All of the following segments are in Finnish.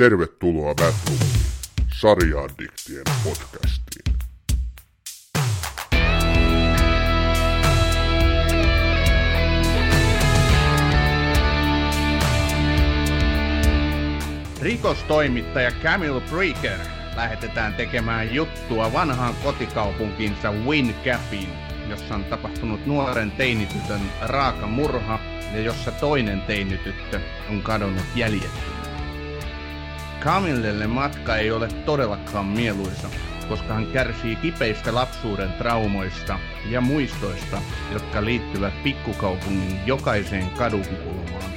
Tervetuloa Batroomiin, sarjaaddiktien podcastiin. Rikostoimittaja Camille Breaker lähetetään tekemään juttua vanhaan kotikaupunkinsa Wincapin, jossa on tapahtunut nuoren teinitytön raaka murha ja jossa toinen teinityttö on kadonnut jäljettömään. Camillelle matka ei ole todellakaan mieluisa, koska hän kärsii kipeistä lapsuuden traumoista ja muistoista, jotka liittyvät pikkukaupungin jokaiseen kadunkulmaan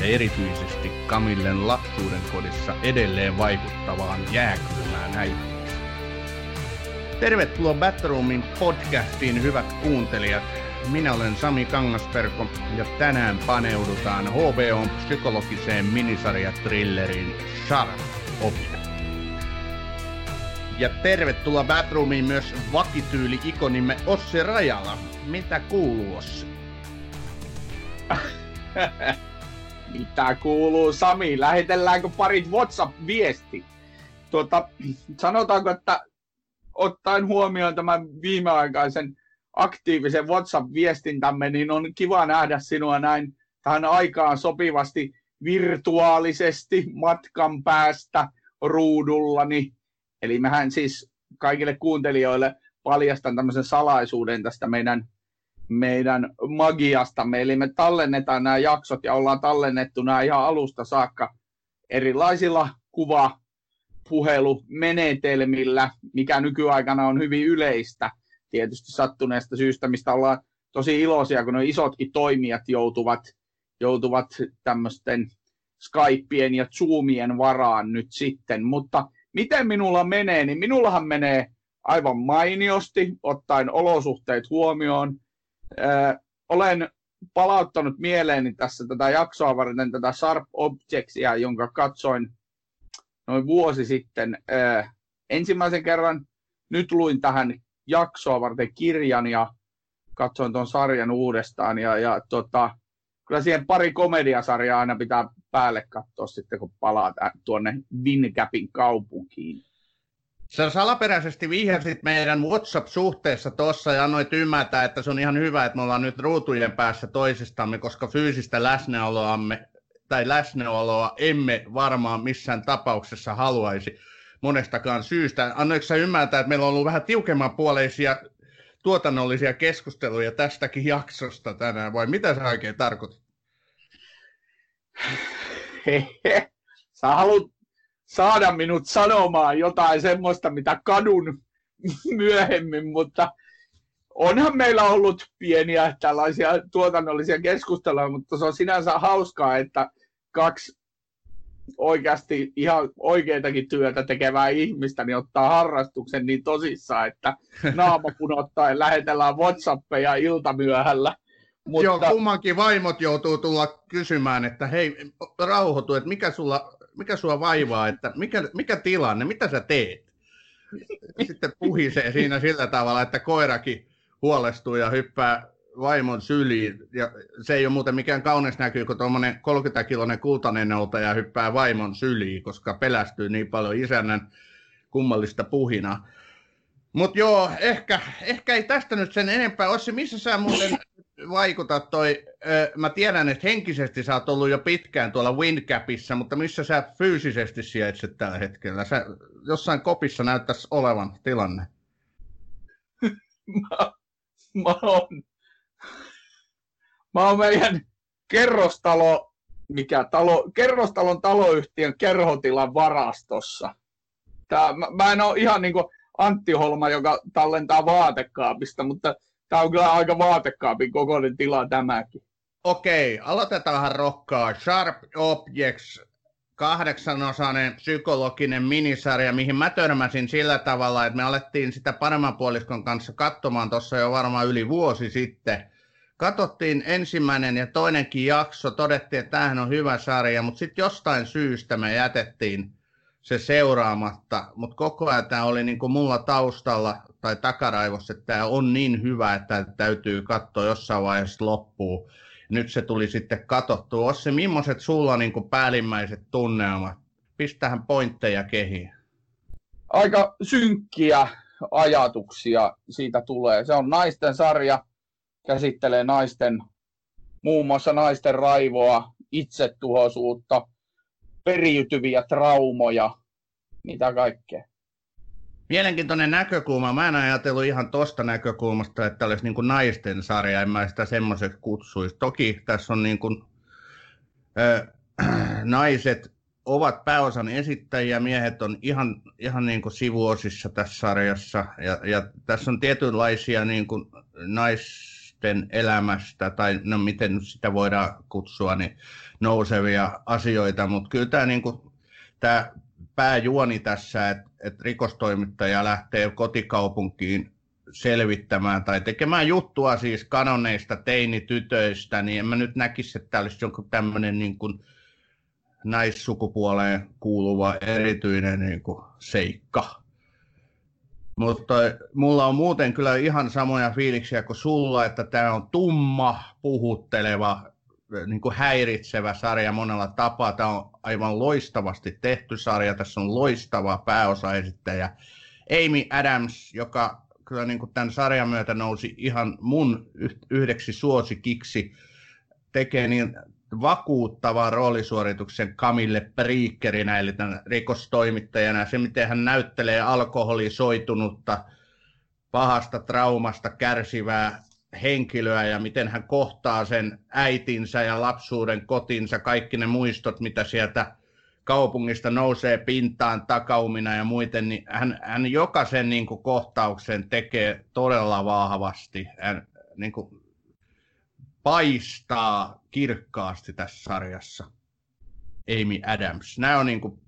ja erityisesti Camillen lapsuuden kodissa edelleen vaikuttavaan jääkylmään äitiinsä. Tervetuloa Batroomin podcastiin, hyvät kuuntelijat. Minä olen Sami Kangasperko ja tänään paneudutaan HBOn psykologiseen minisarjatrillerin Sharp Object. Ja tervetuloa Batroomiin myös vakityyli-ikonimme Ossi Rajala. Mitä kuuluu Ossi? Mitä kuuluu Sami? Lähetelläänkö parit WhatsApp-viesti? Tuota, sanotaanko, että ottaen huomioon tämän viimeaikaisen aktiivisen WhatsApp-viestintämme, niin on kiva nähdä sinua näin tähän aikaan sopivasti virtuaalisesti matkan päästä ruudullani. Eli mehän siis kaikille kuuntelijoille paljastan tämmöisen salaisuuden tästä meidän, meidän magiastamme. Eli me tallennetaan nämä jaksot ja ollaan tallennettu nämä ihan alusta saakka erilaisilla kuva puhelumenetelmillä, mikä nykyaikana on hyvin yleistä tietysti sattuneesta syystä, mistä ollaan tosi iloisia, kun ne isotkin toimijat joutuvat, joutuvat tämmöisten Skypien ja Zoomien varaan nyt sitten. Mutta miten minulla menee, niin minullahan menee aivan mainiosti, ottaen olosuhteet huomioon. Ö, olen palauttanut mieleeni tässä tätä jaksoa varten tätä Sharp Objectsia, jonka katsoin noin vuosi sitten ö, ensimmäisen kerran. Nyt luin tähän jaksoa varten kirjan ja katsoin tuon sarjan uudestaan. Ja, ja tota, kyllä siihen pari komediasarjaa aina pitää päälle katsoa sitten, kun palaa tuonne Wincapin kaupunkiin. Sä salaperäisesti vihjasit meidän WhatsApp-suhteessa tuossa ja annoit ymmärtää, että se on ihan hyvä, että me ollaan nyt ruutujen päässä toisistamme, koska fyysistä läsnäoloamme tai läsnäoloa emme varmaan missään tapauksessa haluaisi monestakaan syystä. Annoitko sä ymmärtää, että meillä on ollut vähän tiukemman puoleisia tuotannollisia keskusteluja tästäkin jaksosta tänään, vai mitä sä oikein tarkoitat? Sä haluat saada minut sanomaan jotain semmoista, mitä kadun myöhemmin, mutta onhan meillä ollut pieniä tällaisia tuotannollisia keskusteluja, mutta se on sinänsä hauskaa, että kaksi oikeasti ihan oikeitakin työtä tekevää ihmistä, niin ottaa harrastuksen niin tosissaan, että naama punottaen lähetellään Whatsappeja iltamyöhällä. Mutta... Joo, kummankin vaimot joutuu tulla kysymään, että hei, rauhoitu, että mikä, sulla, mikä sua vaivaa, että mikä, mikä tilanne, mitä sä teet? Sitten puhisee siinä sillä tavalla, että koirakin huolestuu ja hyppää vaimon syliin. Ja se ei ole muuten mikään kaunis näkyy, kun tuommoinen 30-kiloinen kultainen noutaja hyppää vaimon syliin, koska pelästyy niin paljon isännän kummallista puhinaa. Mutta joo, ehkä, ehkä ei tästä nyt sen enempää. Ossi, missä sä muuten vaikutat toi, ö, mä tiedän, että henkisesti sä oot ollut jo pitkään tuolla Windcapissa, mutta missä sä fyysisesti sijaitset tällä hetkellä? Sä, jossain kopissa näyttäisi olevan tilanne. mä, mä oon mä oon meidän kerrostalo, mikä talo, kerrostalon taloyhtiön kerhotilan varastossa. Tää, mä, mä en ole ihan niin kuin Antti Holma, joka tallentaa vaatekaapista, mutta tämä on kyllä aika vaatekaapin kokoinen tila tämäkin. Okei, aloitetaan vähän rokkaa. Sharp Objects, kahdeksanosainen psykologinen minisarja, mihin mä törmäsin sillä tavalla, että me alettiin sitä paremman puoliskon kanssa katsomaan tuossa jo varmaan yli vuosi sitten – katsottiin ensimmäinen ja toinenkin jakso, todettiin, että tämähän on hyvä sarja, mutta sitten jostain syystä me jätettiin se seuraamatta, mutta koko ajan tämä oli niin kuin mulla taustalla tai takaraivossa, että tämä on niin hyvä, että täytyy katsoa jossain vaiheessa loppuu. Nyt se tuli sitten katsottua. se millaiset sulla niin kuin päällimmäiset tunnelmat pistähän pointteja kehiin. Aika synkkiä ajatuksia siitä tulee. Se on naisten sarja, käsittelee naisten, muun muassa naisten raivoa, itsetuhoisuutta, periytyviä traumoja, mitä kaikkea. Mielenkiintoinen näkökulma. Mä en ajatellut ihan tosta näkökulmasta, että olisi niin naisten sarja, en mä sitä semmoiseksi kutsuisi. Toki tässä on niin kuin, äh, naiset ovat pääosan esittäjiä, miehet on ihan, ihan niin kuin sivuosissa tässä sarjassa. Ja, ja tässä on tietynlaisia niin kuin naisten elämästä, tai no miten sitä voidaan kutsua, niin nousevia asioita, mutta kyllä tämä, niin kuin, tämä pääjuoni tässä, että, että rikostoimittaja lähtee kotikaupunkiin selvittämään tai tekemään juttua siis kanoneista teinitytöistä, niin en mä nyt näkisi, että tämä olisi jonkun tämmöinen niin kuin naissukupuoleen kuuluva erityinen niin kuin seikka. Mutta mulla on muuten kyllä ihan samoja fiiliksiä kuin sulla, että tämä on tumma, puhutteleva, niin kuin häiritsevä sarja monella tapaa. Tämä on aivan loistavasti tehty sarja. Tässä on loistava pääosaesittäjä Amy Adams, joka kyllä niin kuin tämän sarjan myötä nousi ihan mun yhdeksi suosikiksi. Tekee niin vakuuttavan roolisuorituksen Kamille Priikkerinä, eli tämän rikostoimittajana. Se, miten hän näyttelee alkoholisoitunutta, pahasta traumasta kärsivää henkilöä ja miten hän kohtaa sen äitinsä ja lapsuuden kotinsa, kaikki ne muistot, mitä sieltä kaupungista nousee pintaan takaumina ja muuten, niin hän, hän jokaisen niin kuin, kohtauksen tekee todella vahvasti. Hän niin kuin, paistaa kirkkaasti tässä sarjassa. Amy Adams. Nämä on, niin kuin,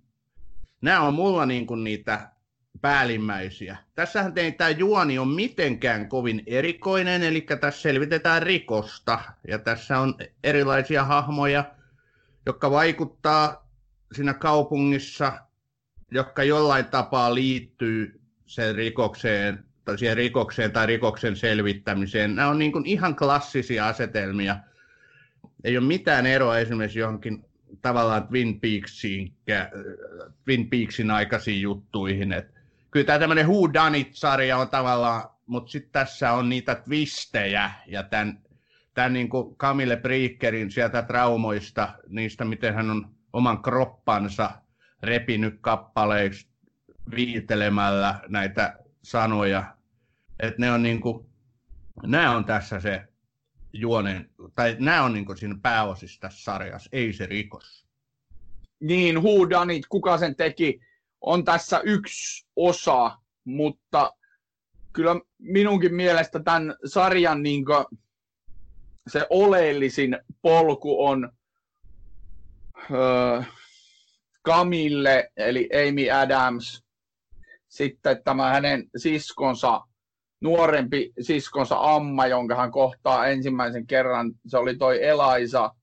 nämä on mulla niin kuin niitä päällimmäisiä. Tässähän ei tämä juoni on mitenkään kovin erikoinen, eli tässä selvitetään rikosta, ja tässä on erilaisia hahmoja, jotka vaikuttaa siinä kaupungissa, jotka jollain tapaa liittyy sen rikokseen, siihen rikokseen tai rikoksen selvittämiseen. Nämä on niin kuin ihan klassisia asetelmia. Ei ole mitään eroa esimerkiksi johonkin tavallaan Twin Peaksiin, Twin Peaksin aikaisiin juttuihin. Et kyllä tämä tämmöinen Who Done It-sarja on tavallaan, mutta sitten tässä on niitä twistejä ja tämän, tämän niin kuin Camille Briekerin sieltä traumoista, niistä miten hän on oman kroppansa repinyt kappaleiksi viitelemällä näitä sanoja. Että ne on niin kuin, nämä on tässä se juonen, tai nämä on niin kuin siinä pääosissa tässä sarjassa, ei se rikos. Niin, Who Done It, kuka sen teki, on tässä yksi osa, mutta kyllä minunkin mielestä tämän sarjan niin kuin, se oleellisin polku on öö, Camille, eli Amy Adams, sitten tämä hänen siskonsa, nuorempi siskonsa Amma, jonka hän kohtaa ensimmäisen kerran, se oli toi Elaisa,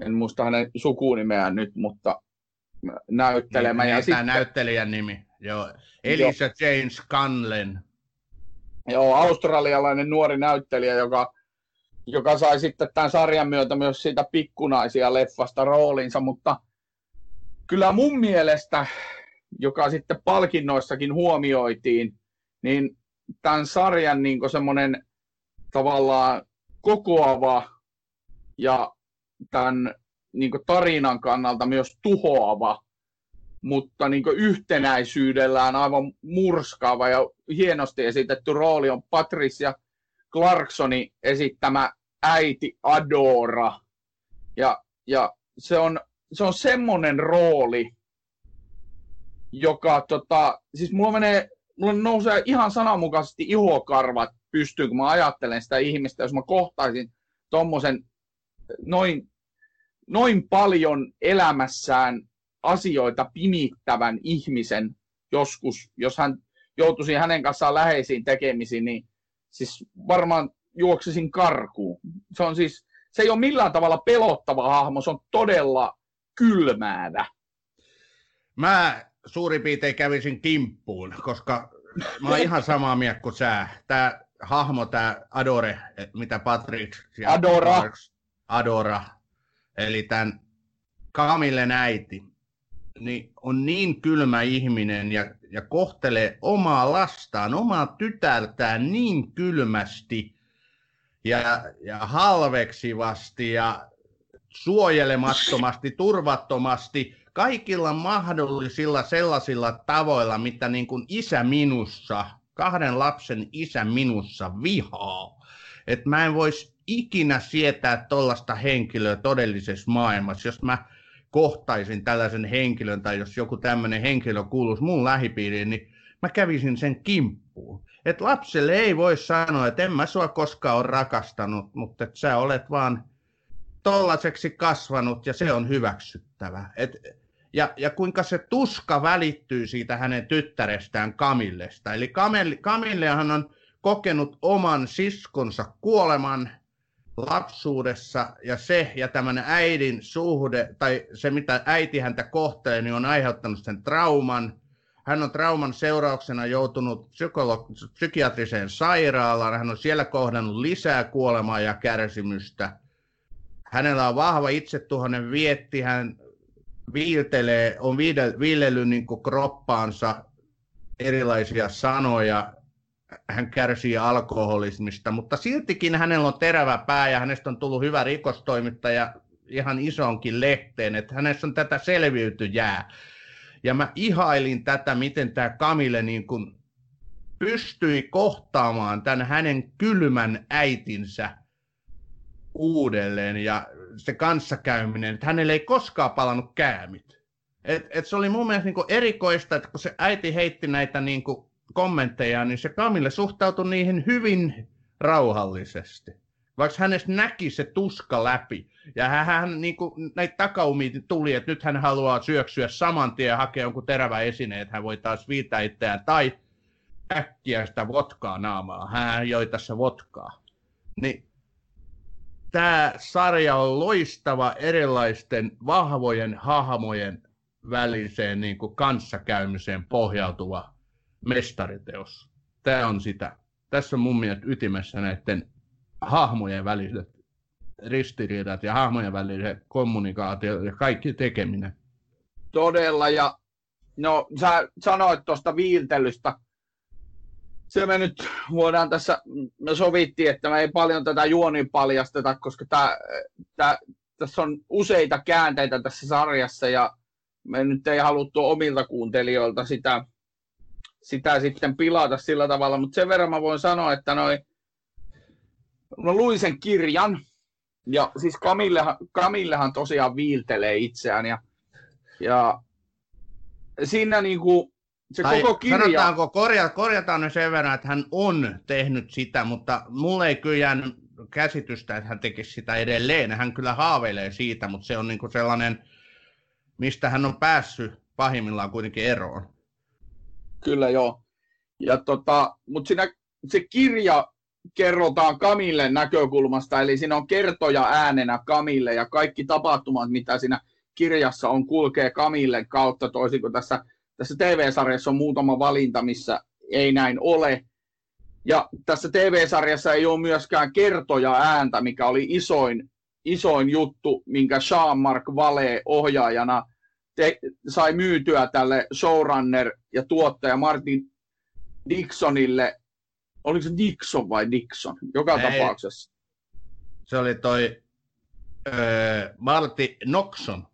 en muista hänen sukunimeään nyt, mutta näyttelemä. Niin, ja niin, sitten, näyttelijän nimi, joo. Elisa joo. James Canlen. Joo, australialainen nuori näyttelijä, joka, joka sai sitten tämän sarjan myötä myös siitä pikkunaisia leffasta roolinsa, mutta kyllä mun mielestä, joka sitten palkinnoissakin huomioitiin, niin tämän sarjan niin semmoinen tavallaan kokoava ja tämän niin tarinan kannalta myös tuhoava, mutta niin yhtenäisyydellään aivan murskaava ja hienosti esitetty rooli on Patricia Clarksoni esittämä äiti Adora. Ja, ja se, on, se on semmoinen rooli, joka tota, siis mulla menee, mulla nousee ihan sananmukaisesti ihokarvat pystyyn, kun mä ajattelen sitä ihmistä, jos mä kohtaisin tommosen noin noin paljon elämässään asioita pimittävän ihmisen joskus, jos hän joutuisi hänen kanssaan läheisiin tekemisiin, niin siis varmaan juoksisin karkuun. Se on siis, se ei ole millään tavalla pelottava hahmo, se on todella kylmäävä. Mä suurin piirtein kävisin kimppuun, koska mä oon ihan samaa mieltä kuin sä. Tämä hahmo, tämä Adore, mitä Patrick... Adora. Adora, eli tämän Kamille äiti, niin on niin kylmä ihminen ja, ja kohtelee omaa lastaan, omaa tytärtään niin kylmästi ja, ja halveksivasti ja suojelemattomasti, turvattomasti, kaikilla mahdollisilla sellaisilla tavoilla, mitä niin kuin isä minussa, kahden lapsen isä minussa vihaa. Että mä en voisi ikinä sietää tuollaista henkilöä todellisessa maailmassa, jos mä kohtaisin tällaisen henkilön tai jos joku tämmöinen henkilö kuuluisi mun lähipiiriin, niin mä kävisin sen kimppuun. Et lapselle ei voi sanoa, että en mä sua koskaan ole rakastanut, mutta että sä olet vaan tollaseksi kasvanut ja se on hyväksyttävä. Et, ja, ja kuinka se tuska välittyy siitä hänen tyttärestään Kamillesta. Eli Kamillehan on kokenut oman siskonsa kuoleman lapsuudessa ja se ja tämän äidin suhde tai se mitä äiti häntä kohtelee, niin on aiheuttanut sen trauman. Hän on trauman seurauksena joutunut psykolo- psykiatriseen sairaalaan. Hän on siellä kohdannut lisää kuolemaa ja kärsimystä. Hänellä on vahva itsetuhoinen vietti. Hän viiltelee, on viilellyt niin kroppaansa erilaisia sanoja hän kärsii alkoholismista, mutta siltikin hänellä on terävä pää ja hänestä on tullut hyvä rikostoimittaja ihan isonkin lehteen, että hänessä on tätä selviytyjää. Ja mä ihailin tätä, miten tämä Kamille niin kuin pystyi kohtaamaan tämän hänen kylmän äitinsä uudelleen ja se kanssakäyminen, että hänelle ei koskaan palannut käämit. Et, et se oli mun mielestä niin erikoista, että kun se äiti heitti näitä niin kommentteja, niin se Kamille suhtautui niihin hyvin rauhallisesti. Vaikka hänestä näki se tuska läpi. Ja hän, hän niin kuin, näitä takaumia tuli, että nyt hän haluaa syöksyä saman tien ja hakea jonkun terävä esine, että hän voi taas viitää itseään. Tai äkkiä sitä votkaa naamaa. Hän joi tässä votkaa. Niin tämä sarja on loistava erilaisten vahvojen hahmojen väliseen niin kuin kanssakäymiseen pohjautuva mestariteos. Tämä on sitä. Tässä on mun mielestä ytimessä näiden hahmojen väliset ristiriidat ja hahmojen väliset kommunikaatio ja kaikki tekeminen. Todella, ja no sä sanoit tuosta viiltelystä, se me nyt voidaan tässä, me sovittiin, että me ei paljon tätä juoni paljasteta, koska tää, tää, tässä on useita käänteitä tässä sarjassa ja me nyt ei haluttu omilta kuuntelijoilta sitä sitä sitten pilata sillä tavalla, mutta sen verran mä voin sanoa, että noi, mä luin sen kirjan, ja siis Kamillehan, Kamillehan tosiaan viiltelee itseään, ja, ja siinä niinku se tai koko kirja... Sanotaanko, korja, korjataan ne sen verran, että hän on tehnyt sitä, mutta mulle ei kyllä jäänyt käsitystä, että hän tekisi sitä edelleen. Hän kyllä haaveilee siitä, mutta se on niinku sellainen, mistä hän on päässyt pahimmillaan kuitenkin eroon. Kyllä joo. Ja tota, mutta siinä se kirja kerrotaan Kamille näkökulmasta, eli siinä on kertoja äänenä Kamille ja kaikki tapahtumat, mitä siinä kirjassa on, kulkee Kamille kautta, toisin kuin tässä, tässä TV-sarjassa on muutama valinta, missä ei näin ole. Ja tässä TV-sarjassa ei ole myöskään kertoja ääntä, mikä oli isoin, isoin juttu, minkä Jean-Marc Vale ohjaajana – te, sai myytyä tälle showrunner ja tuottaja Martin Dixonille, oliko se Dixon vai Dixon, joka Ei. tapauksessa. Se oli toi öö, Marty Noxon.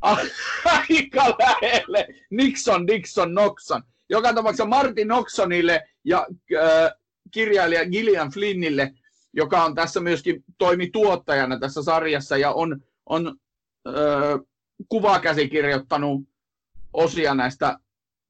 Aika lähelle. Nixon, Dixon, Noxon. Joka tapauksessa Martin Noxonille ja äh, kirjailija Gillian Flynnille, joka on tässä myöskin toimi tuottajana tässä sarjassa ja on, on äh, kuvakäsikirjoittanut osia näistä,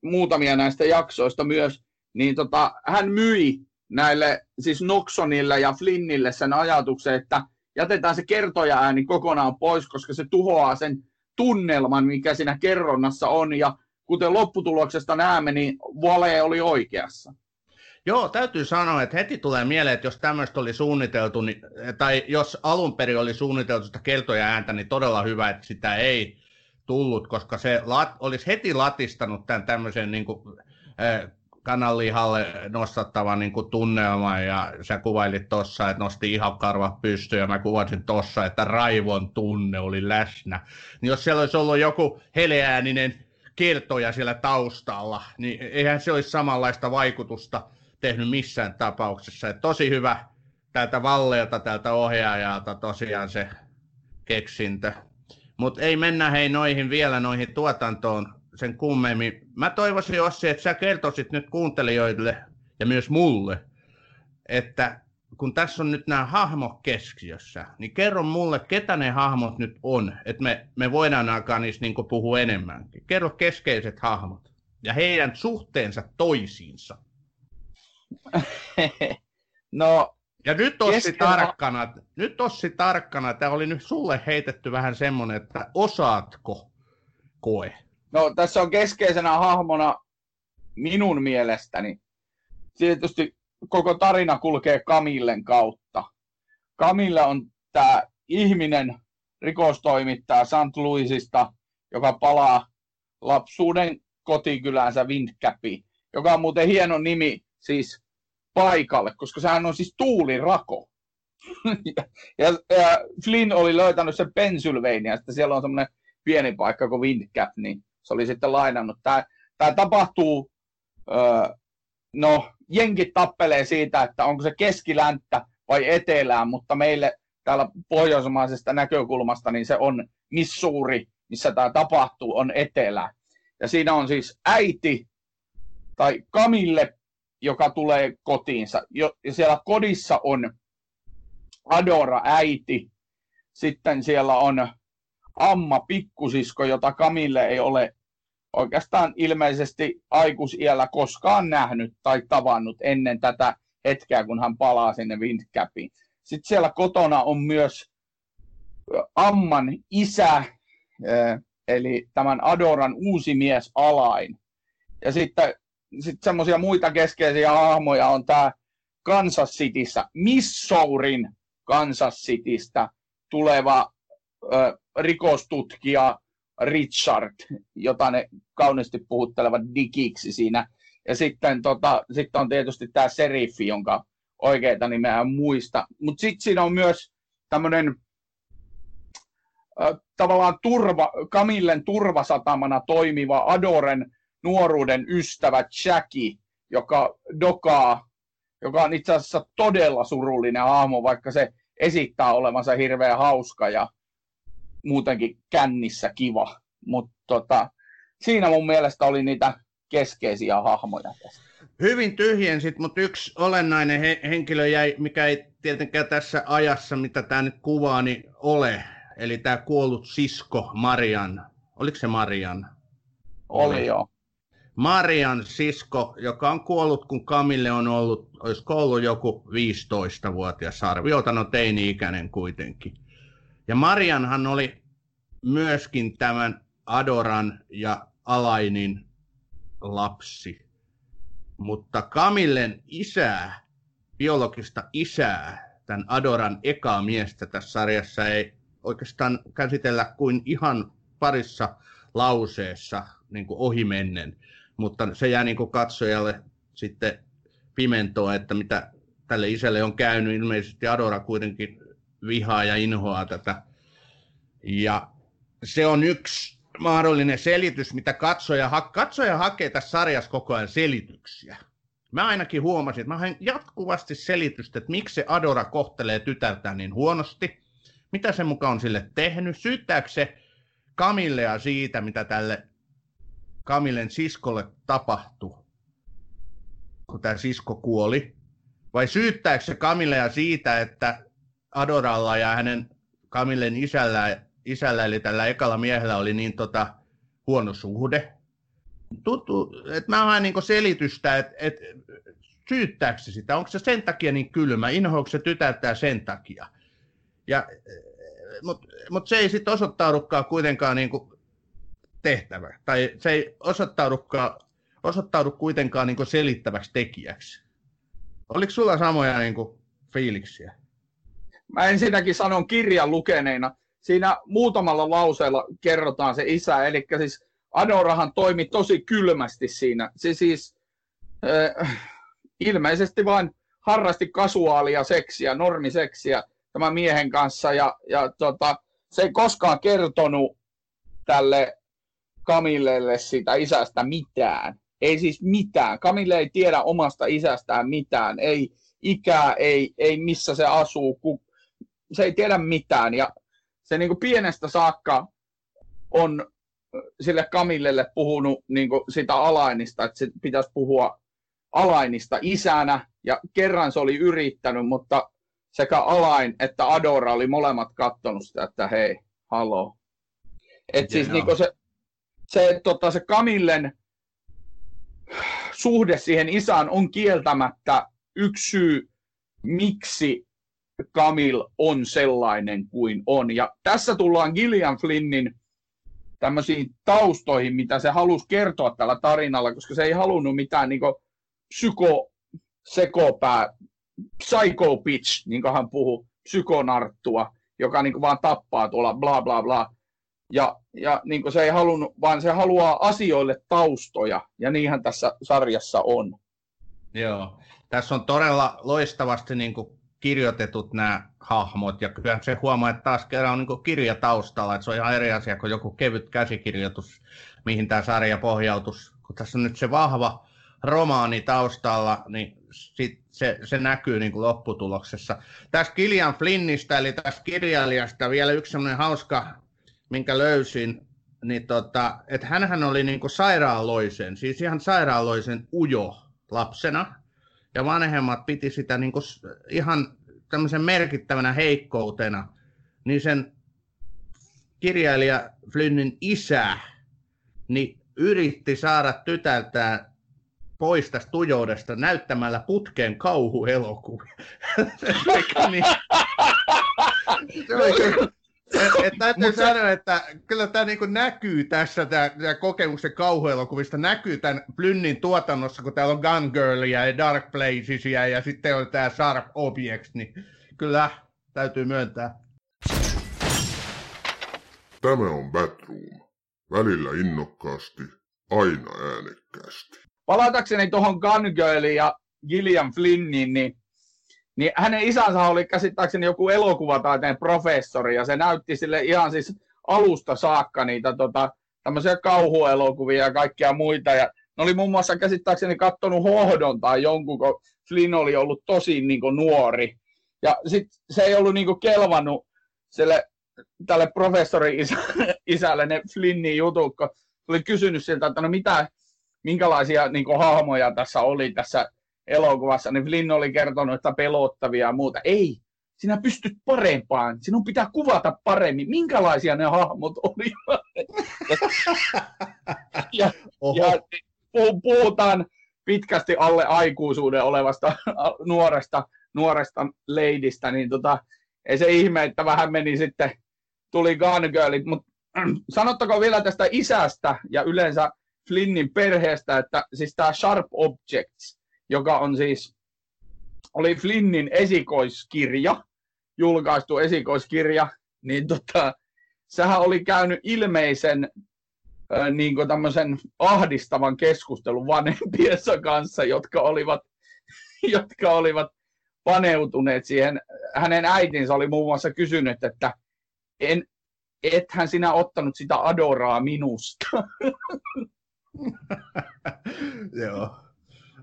muutamia näistä jaksoista myös, niin tota, hän myi näille, siis Noxonille ja Flynnille sen ajatuksen, että jätetään se kertoja ääni kokonaan pois, koska se tuhoaa sen tunnelman, mikä siinä kerronnassa on, ja kuten lopputuloksesta näemme, niin Vale oli oikeassa. Joo, täytyy sanoa, että heti tulee mieleen, että jos tämmöistä oli suunniteltu, niin, tai jos alun perin oli suunniteltu sitä keltoja ääntä, niin todella hyvä, että sitä ei tullut, koska se lat, olisi heti latistanut tämän tämmöisen niin kuin, äh, kananlihalle nostattava niin kuin tunnelma ja sä kuvailit tossa, että nosti ihan karvat pystyyn ja mä kuvasin tossa, että raivon tunne oli läsnä. Niin jos siellä olisi ollut joku heleääninen kertoja siellä taustalla, niin eihän se olisi samanlaista vaikutusta tehnyt missään tapauksessa. Et tosi hyvä tältä Valleelta, tältä ohjaajalta tosiaan se keksintö. Mutta ei mennä hei noihin vielä noihin tuotantoon sen kummemmin. Mä toivoisin Ossi, että sä kertoisit nyt kuuntelijoille ja myös mulle, että kun tässä on nyt nämä hahmot keskiössä, niin kerro mulle, ketä ne hahmot nyt on, että me, me voidaan alkaa niistä niin puhua enemmänkin. Kerro keskeiset hahmot ja heidän suhteensa toisiinsa. no, ja nyt Ossi kesken... tarkkana, nyt Ossi tarkkana, tämä oli nyt sulle heitetty vähän semmoinen, että osaatko koe? No tässä on keskeisenä hahmona minun mielestäni. Tietysti koko tarina kulkee Kamillen kautta. Kamille on tämä ihminen rikostoimittaja St. Louisista, joka palaa lapsuuden kotikylänsä Windcapiin, joka on muuten hieno nimi siis paikalle, koska sehän on siis tuulirako. ja, ja, Flynn oli löytänyt sen Pennsylvania, että siellä on semmoinen pieni paikka kuin Windcap, niin se oli sitten lainannut. Tämä, tämä tapahtuu, öö, no jenkit tappelee siitä, että onko se keskilänttä vai etelää, mutta meille täällä pohjoismaisesta näkökulmasta niin se on Missouri, missä tämä tapahtuu, on etelä. Ja siinä on siis äiti tai Kamille, joka tulee kotiinsa. Ja siellä kodissa on Adora äiti, sitten siellä on Amma pikkusisko, jota Kamille ei ole oikeastaan ilmeisesti aikuisiellä koskaan nähnyt tai tavannut ennen tätä hetkeä, kun hän palaa sinne Windcapiin. Sitten siellä kotona on myös Amman isä, eli tämän Adoran uusi mies Alain. Ja sitten sit semmoisia muita keskeisiä hahmoja on tämä Kansas Cityssä, Missourin Kansas Citystä tuleva rikostutkija Richard, jota ne kauniisti puhuttelevat digiksi siinä. Ja sitten, tota, sitten on tietysti tämä seriffi, jonka oikeita nimeä en muista. Mutta sitten siinä on myös tämmöinen tavallaan turva, Kamillen turvasatamana toimiva Adoren nuoruuden ystävä Jackie, joka dokaa, joka on itse asiassa todella surullinen aamu, vaikka se esittää olevansa hirveän hauska ja muutenkin kännissä kiva. Mutta tota, siinä mun mielestä oli niitä keskeisiä hahmoja tässä. Hyvin tyhjensit, mutta yksi olennainen he- henkilö jäi, mikä ei tietenkään tässä ajassa, mitä tämä nyt kuvaa, niin ole. Eli tämä kuollut sisko Marian. Oliko se Marian? Oli, oli joo. Marian sisko, joka on kuollut, kun Kamille on ollut, olisi ollut joku 15-vuotias arviota, no teini-ikäinen kuitenkin. Ja Marianhan oli myöskin tämän Adoran ja Alainin lapsi. Mutta Kamillen isää, biologista isää, tämän Adoran ekaa miestä tässä sarjassa ei oikeastaan käsitellä kuin ihan parissa lauseessa niin kuin ohimennen, mutta se jää niin kuin katsojalle sitten pimentoa, että mitä tälle isälle on käynyt. Ilmeisesti Adora kuitenkin vihaa ja inhoaa tätä. Ja se on yksi mahdollinen selitys, mitä katsoja, ha- katsoja hakee tässä sarjassa koko ajan selityksiä. Mä ainakin huomasin, että mä hain jatkuvasti selitystä, että miksi se Adora kohtelee tytärtään niin huonosti, mitä se mukaan on sille tehnyt, syyttääkö se Kamillea siitä, mitä tälle Kamillen siskolle tapahtui, kun tämä sisko kuoli, vai syyttääkö se Kamillea siitä, että Adoralla ja hänen Kamillen isällä isällä, eli tällä ekalla miehellä oli niin tota, huono suhde. Tuttu, että mä haen niin selitystä, että et, syyttääkö se sitä, onko se sen takia niin kylmä, inhoako se tytärtää sen takia. Ja, mutta mut se ei sitten osoittaudukaan kuitenkaan niin tehtävä, tai se ei osoittaudukaan, osoittaudu kuitenkaan niin selittäväksi tekijäksi. Oliko sulla samoja niin fiiliksiä? Mä ensinnäkin sanon kirjan lukeneena, siinä muutamalla lauseella kerrotaan se isä, eli siis Adorahan toimi tosi kylmästi siinä. Se siis äh, ilmeisesti vain harrasti kasuaalia seksiä, normiseksiä tämän miehen kanssa ja, ja tota, se ei koskaan kertonut tälle Kamillelle sitä isästä mitään. Ei siis mitään. Kamille ei tiedä omasta isästään mitään. Ei ikää, ei, ei missä se asuu. Se ei tiedä mitään. Ja se niin kuin pienestä saakka on sille Kamillelle puhunut niin kuin sitä alainista, että se pitäisi puhua alainista isänä. Ja kerran se oli yrittänyt, mutta sekä Alain että Adora oli molemmat kattonut sitä, että hei, haloo. Et siis niinku se, se, tota, se Kamillen suhde siihen isään on kieltämättä yksi syy, miksi Kamil on sellainen kuin on. Ja tässä tullaan Gillian Flynnin tämmöisiin taustoihin, mitä se halusi kertoa tällä tarinalla, koska se ei halunnut mitään niin psyko, sekopää, psycho pitch, niin kuin hän puhuu, psykonarttua, joka niin vaan tappaa tuolla bla bla bla. Ja, ja niin se ei halunnut, vaan se haluaa asioille taustoja, ja niinhän tässä sarjassa on. Joo, tässä on todella loistavasti niin kuin kirjoitetut nämä hahmot, ja kyllä se huomaa, että taas kerran on niin kirja taustalla, että se on ihan eri asia kuin joku kevyt käsikirjoitus, mihin tämä sarja pohjautus. Kun tässä on nyt se vahva romaani taustalla, niin sit se, se näkyy niin kuin lopputuloksessa. Tässä Kilian Flynnistä, eli tässä kirjailijasta, vielä yksi sellainen hauska, minkä löysin, niin tota, että hänhän oli niin kuin sairaaloisen, siis ihan sairaaloisen ujo lapsena, ja vanhemmat piti sitä niin kuin ihan tämmöisen merkittävänä heikkoutena, niin sen kirjailija Flynnin isä niin yritti saada tytältään pois tästä tujoudesta näyttämällä putkeen kauhuelokuvia. niin, et, et täytyy sanoa, että kyllä tämä niinku näkyy tässä, tämä, tämä kokemuksen kauhuelokuvista näkyy tämän Plynnin tuotannossa, kun täällä on Gun Girlia ja Dark Placesia ja sitten on tämä Sharp Objects, niin kyllä täytyy myöntää. Tämä on Batroom. Välillä innokkaasti, aina äänekkäästi. Palatakseni tuohon Gun Girliin ja Gillian Flynnin, niin niin hänen isänsä oli käsittääkseni joku elokuvataiteen professori, ja se näytti sille ihan siis alusta saakka niitä tota, tämmöisiä kauhuelokuvia ja kaikkia muita, ja ne oli muun muassa käsittääkseni kattonut hohdon tai jonkun, kun Flynn oli ollut tosi niin kuin, nuori. Ja sitten se ei ollut niin kuin, kelvannut sille, tälle professori isä, isälle ne Flynnin jutut, kun oli kysynyt siltä, että no mitä, minkälaisia niin kuin, hahmoja tässä oli tässä elokuvassa, niin Flynn oli kertonut, että pelottavia ja muuta. Ei, sinä pystyt parempaan. Sinun pitää kuvata paremmin, minkälaisia ne hahmot olivat. ja, ja puhutaan pitkästi alle aikuisuuden olevasta nuoresta, nuoresta leidistä, niin tota, ei se ihme, että vähän meni sitten, tuli Gun Girlit, mutta sanottako vielä tästä isästä ja yleensä Flynnin perheestä, että siis tämä Sharp Objects, joka on siis, oli Flynnin esikoiskirja, julkaistu esikoiskirja, niin tota, sehän oli käynyt ilmeisen äh, niin tämmöisen ahdistavan keskustelun vanhempiensa kanssa, jotka olivat, jotka olivat paneutuneet siihen. Hänen äitinsä oli muun muassa kysynyt, että en, ethän sinä ottanut sitä adoraa minusta. Joo.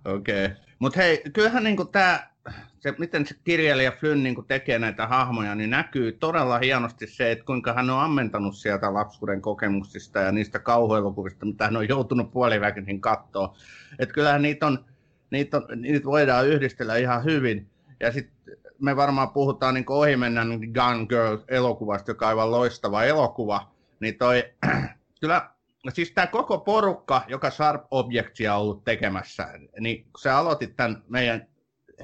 Okei. Okay. Mutta hei, kyllähän niinku tää, se, miten se kirjailija Flynn niinku tekee näitä hahmoja, niin näkyy todella hienosti se, että kuinka hän on ammentanut sieltä lapsuuden kokemuksista ja niistä kauhuelokuvista, mitä hän on joutunut puoliväkisin katsoa. Että kyllähän niitä, on, niitä, on, niitä voidaan yhdistellä ihan hyvin. Ja sitten me varmaan puhutaan niin ohi mennään niin Gun Girl-elokuvasta, joka on aivan loistava elokuva. Niin toi, kyllä siis tämä koko porukka, joka Sharp Objectsia on ollut tekemässä, niin kun sä aloitit tämän meidän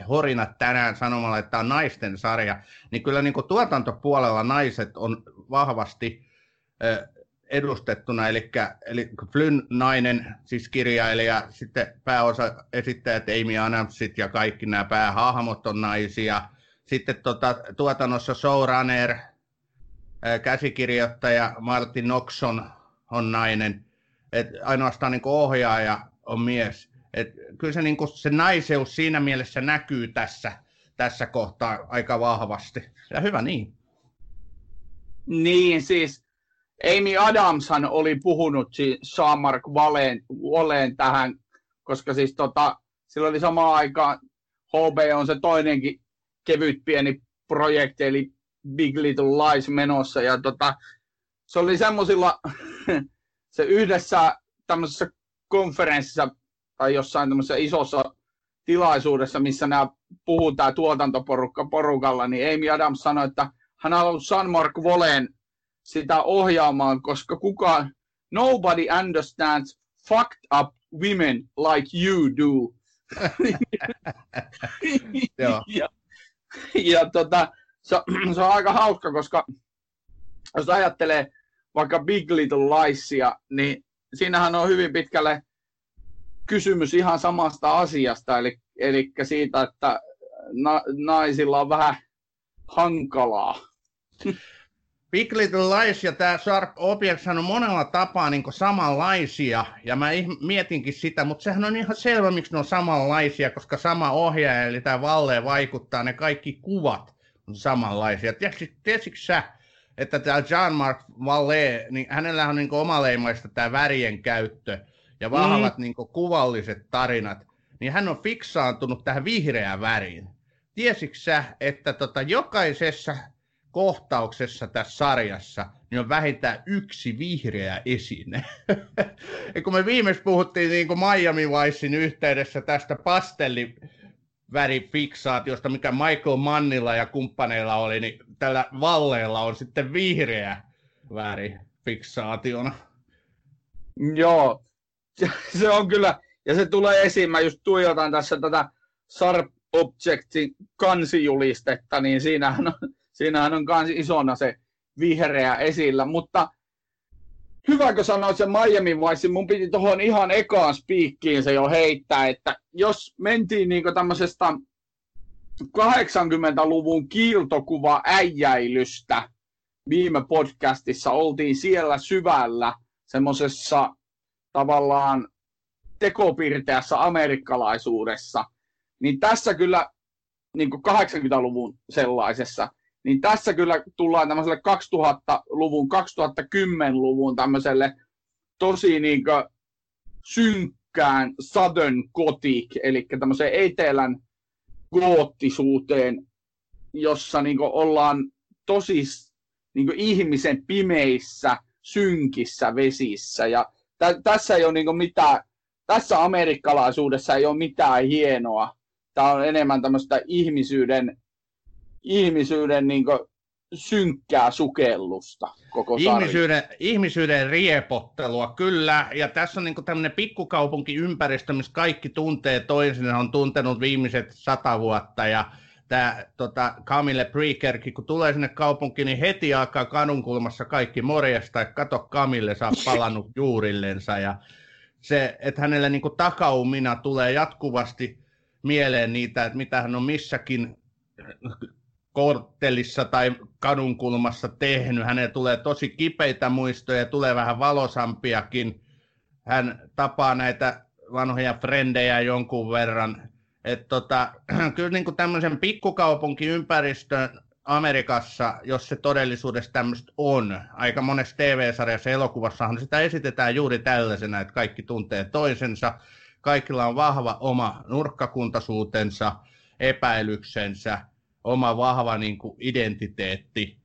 horinat tänään sanomalla, että tämä on naisten sarja, niin kyllä niin tuotantopuolella naiset on vahvasti edustettuna, eli, eli Flynn nainen, siis kirjailija, sitten pääosa esittäjät Amy Adamsit ja kaikki nämä päähahmot on naisia. Sitten tuota, tuotannossa showrunner, käsikirjoittaja Martin Noxon on nainen, et ainoastaan niin ohjaaja on mies. Et kyllä se, niin kuin, se naiseus siinä mielessä näkyy tässä, tässä kohtaa aika vahvasti. Ja hyvä niin. Niin, siis Amy Adamshan oli puhunut Jean-Marc Valeen, Valeen tähän, koska siis tota, sillä oli samaan aikaan HB on se toinenkin kevyt pieni projekti, eli Big Little Lies menossa, ja tota, se oli semmoisilla, se yhdessä tämmöisessä konferenssissa tai jossain tämmöisessä isossa tilaisuudessa, missä nämä puhuu tämä tuotantoporukka porukalla, niin Amy Adams sanoi, että hän haluaa San Mark Voleen sitä ohjaamaan, koska kukaan, nobody understands fucked up women like you do. ja, ja, ja tota, se, se on aika hauska, koska jos ajattelee vaikka Big Little Liesia, niin siinähän on hyvin pitkälle kysymys ihan samasta asiasta, eli, eli siitä, että na, naisilla on vähän hankalaa. Big Little Lies ja tämä Sharp Objects on monella tapaa niin samanlaisia, ja mä mietinkin sitä, mutta sehän on ihan selvä, miksi ne on samanlaisia, koska sama ohjaaja, eli tämä Valle vaikuttaa, ne kaikki kuvat on samanlaisia. Tiesitkö sä, että tämä Jean-Marc Valle, niin hänellä on niin omaleimaista tämä värien käyttö, ja vahvat mm. niin kuvalliset tarinat, niin hän on fiksaantunut tähän vihreään väriin. Tiesitkö sä, että tota, jokaisessa kohtauksessa tässä sarjassa niin on vähintään yksi vihreä esine. ja kun me viimeksi puhuttiin niin kuin Miami Vicein yhteydessä tästä pastellivärifiksaatiosta, mikä Michael Mannilla ja kumppaneilla oli, niin tällä Valleella on sitten vihreä värifiksaationa. Joo, se on kyllä, ja se tulee esiin, mä just tuijotan tässä tätä Sharp Objectin kansijulistetta, niin siinähän on Siinähän on myös isona se vihreä esillä, mutta hyväkö sanoa se Miami Vice, mun piti tuohon ihan ekaan spiikkiin se jo heittää, että jos mentiin niinku tämmöisestä 80-luvun kiiltokuva äijäilystä viime podcastissa, oltiin siellä syvällä semmoisessa tavallaan tekopirteässä amerikkalaisuudessa, niin tässä kyllä niin 80-luvun sellaisessa, niin tässä kyllä tullaan tämmöiselle 2000-luvun, 2010-luvun tämmöiselle tosi niin synkkään Southern Gothic, eli tämmöiseen etelän goottisuuteen, jossa niin ollaan tosi niin ihmisen pimeissä, synkissä vesissä. Ja tä- tässä ei ole niin mitään, tässä amerikkalaisuudessa ei ole mitään hienoa. Tämä on enemmän tämmöistä ihmisyyden ihmisyyden niin kuin, synkkää sukellusta koko ihmisyyden, ihmisyyden riepottelua, kyllä. Ja tässä on niin tämmöinen pikkukaupunkiympäristö, missä kaikki tuntee toisinaan, on tuntenut viimeiset sata vuotta. Ja tämä tota, Camille Prekerkin, kun tulee sinne kaupunkiin, niin heti alkaa kadunkulmassa kaikki morjesta, että kato Camille, saa palannut juurillensa. Ja se, että hänelle niin takaumina tulee jatkuvasti mieleen niitä, että mitä hän on missäkin korttelissa tai kadunkulmassa tehnyt. Hänelle tulee tosi kipeitä muistoja, tulee vähän valosampiakin. Hän tapaa näitä vanhoja frendejä jonkun verran. Et tota, kyllä niin kuin tämmöisen pikkukaupunkiympäristön Amerikassa, jos se todellisuudessa tämmöistä on. Aika monessa TV-sarjassa ja elokuvassahan sitä esitetään juuri tällaisena, että kaikki tuntee toisensa, kaikilla on vahva oma nurkkakuntaisuutensa, epäilyksensä – oma vahva niin kuin identiteetti,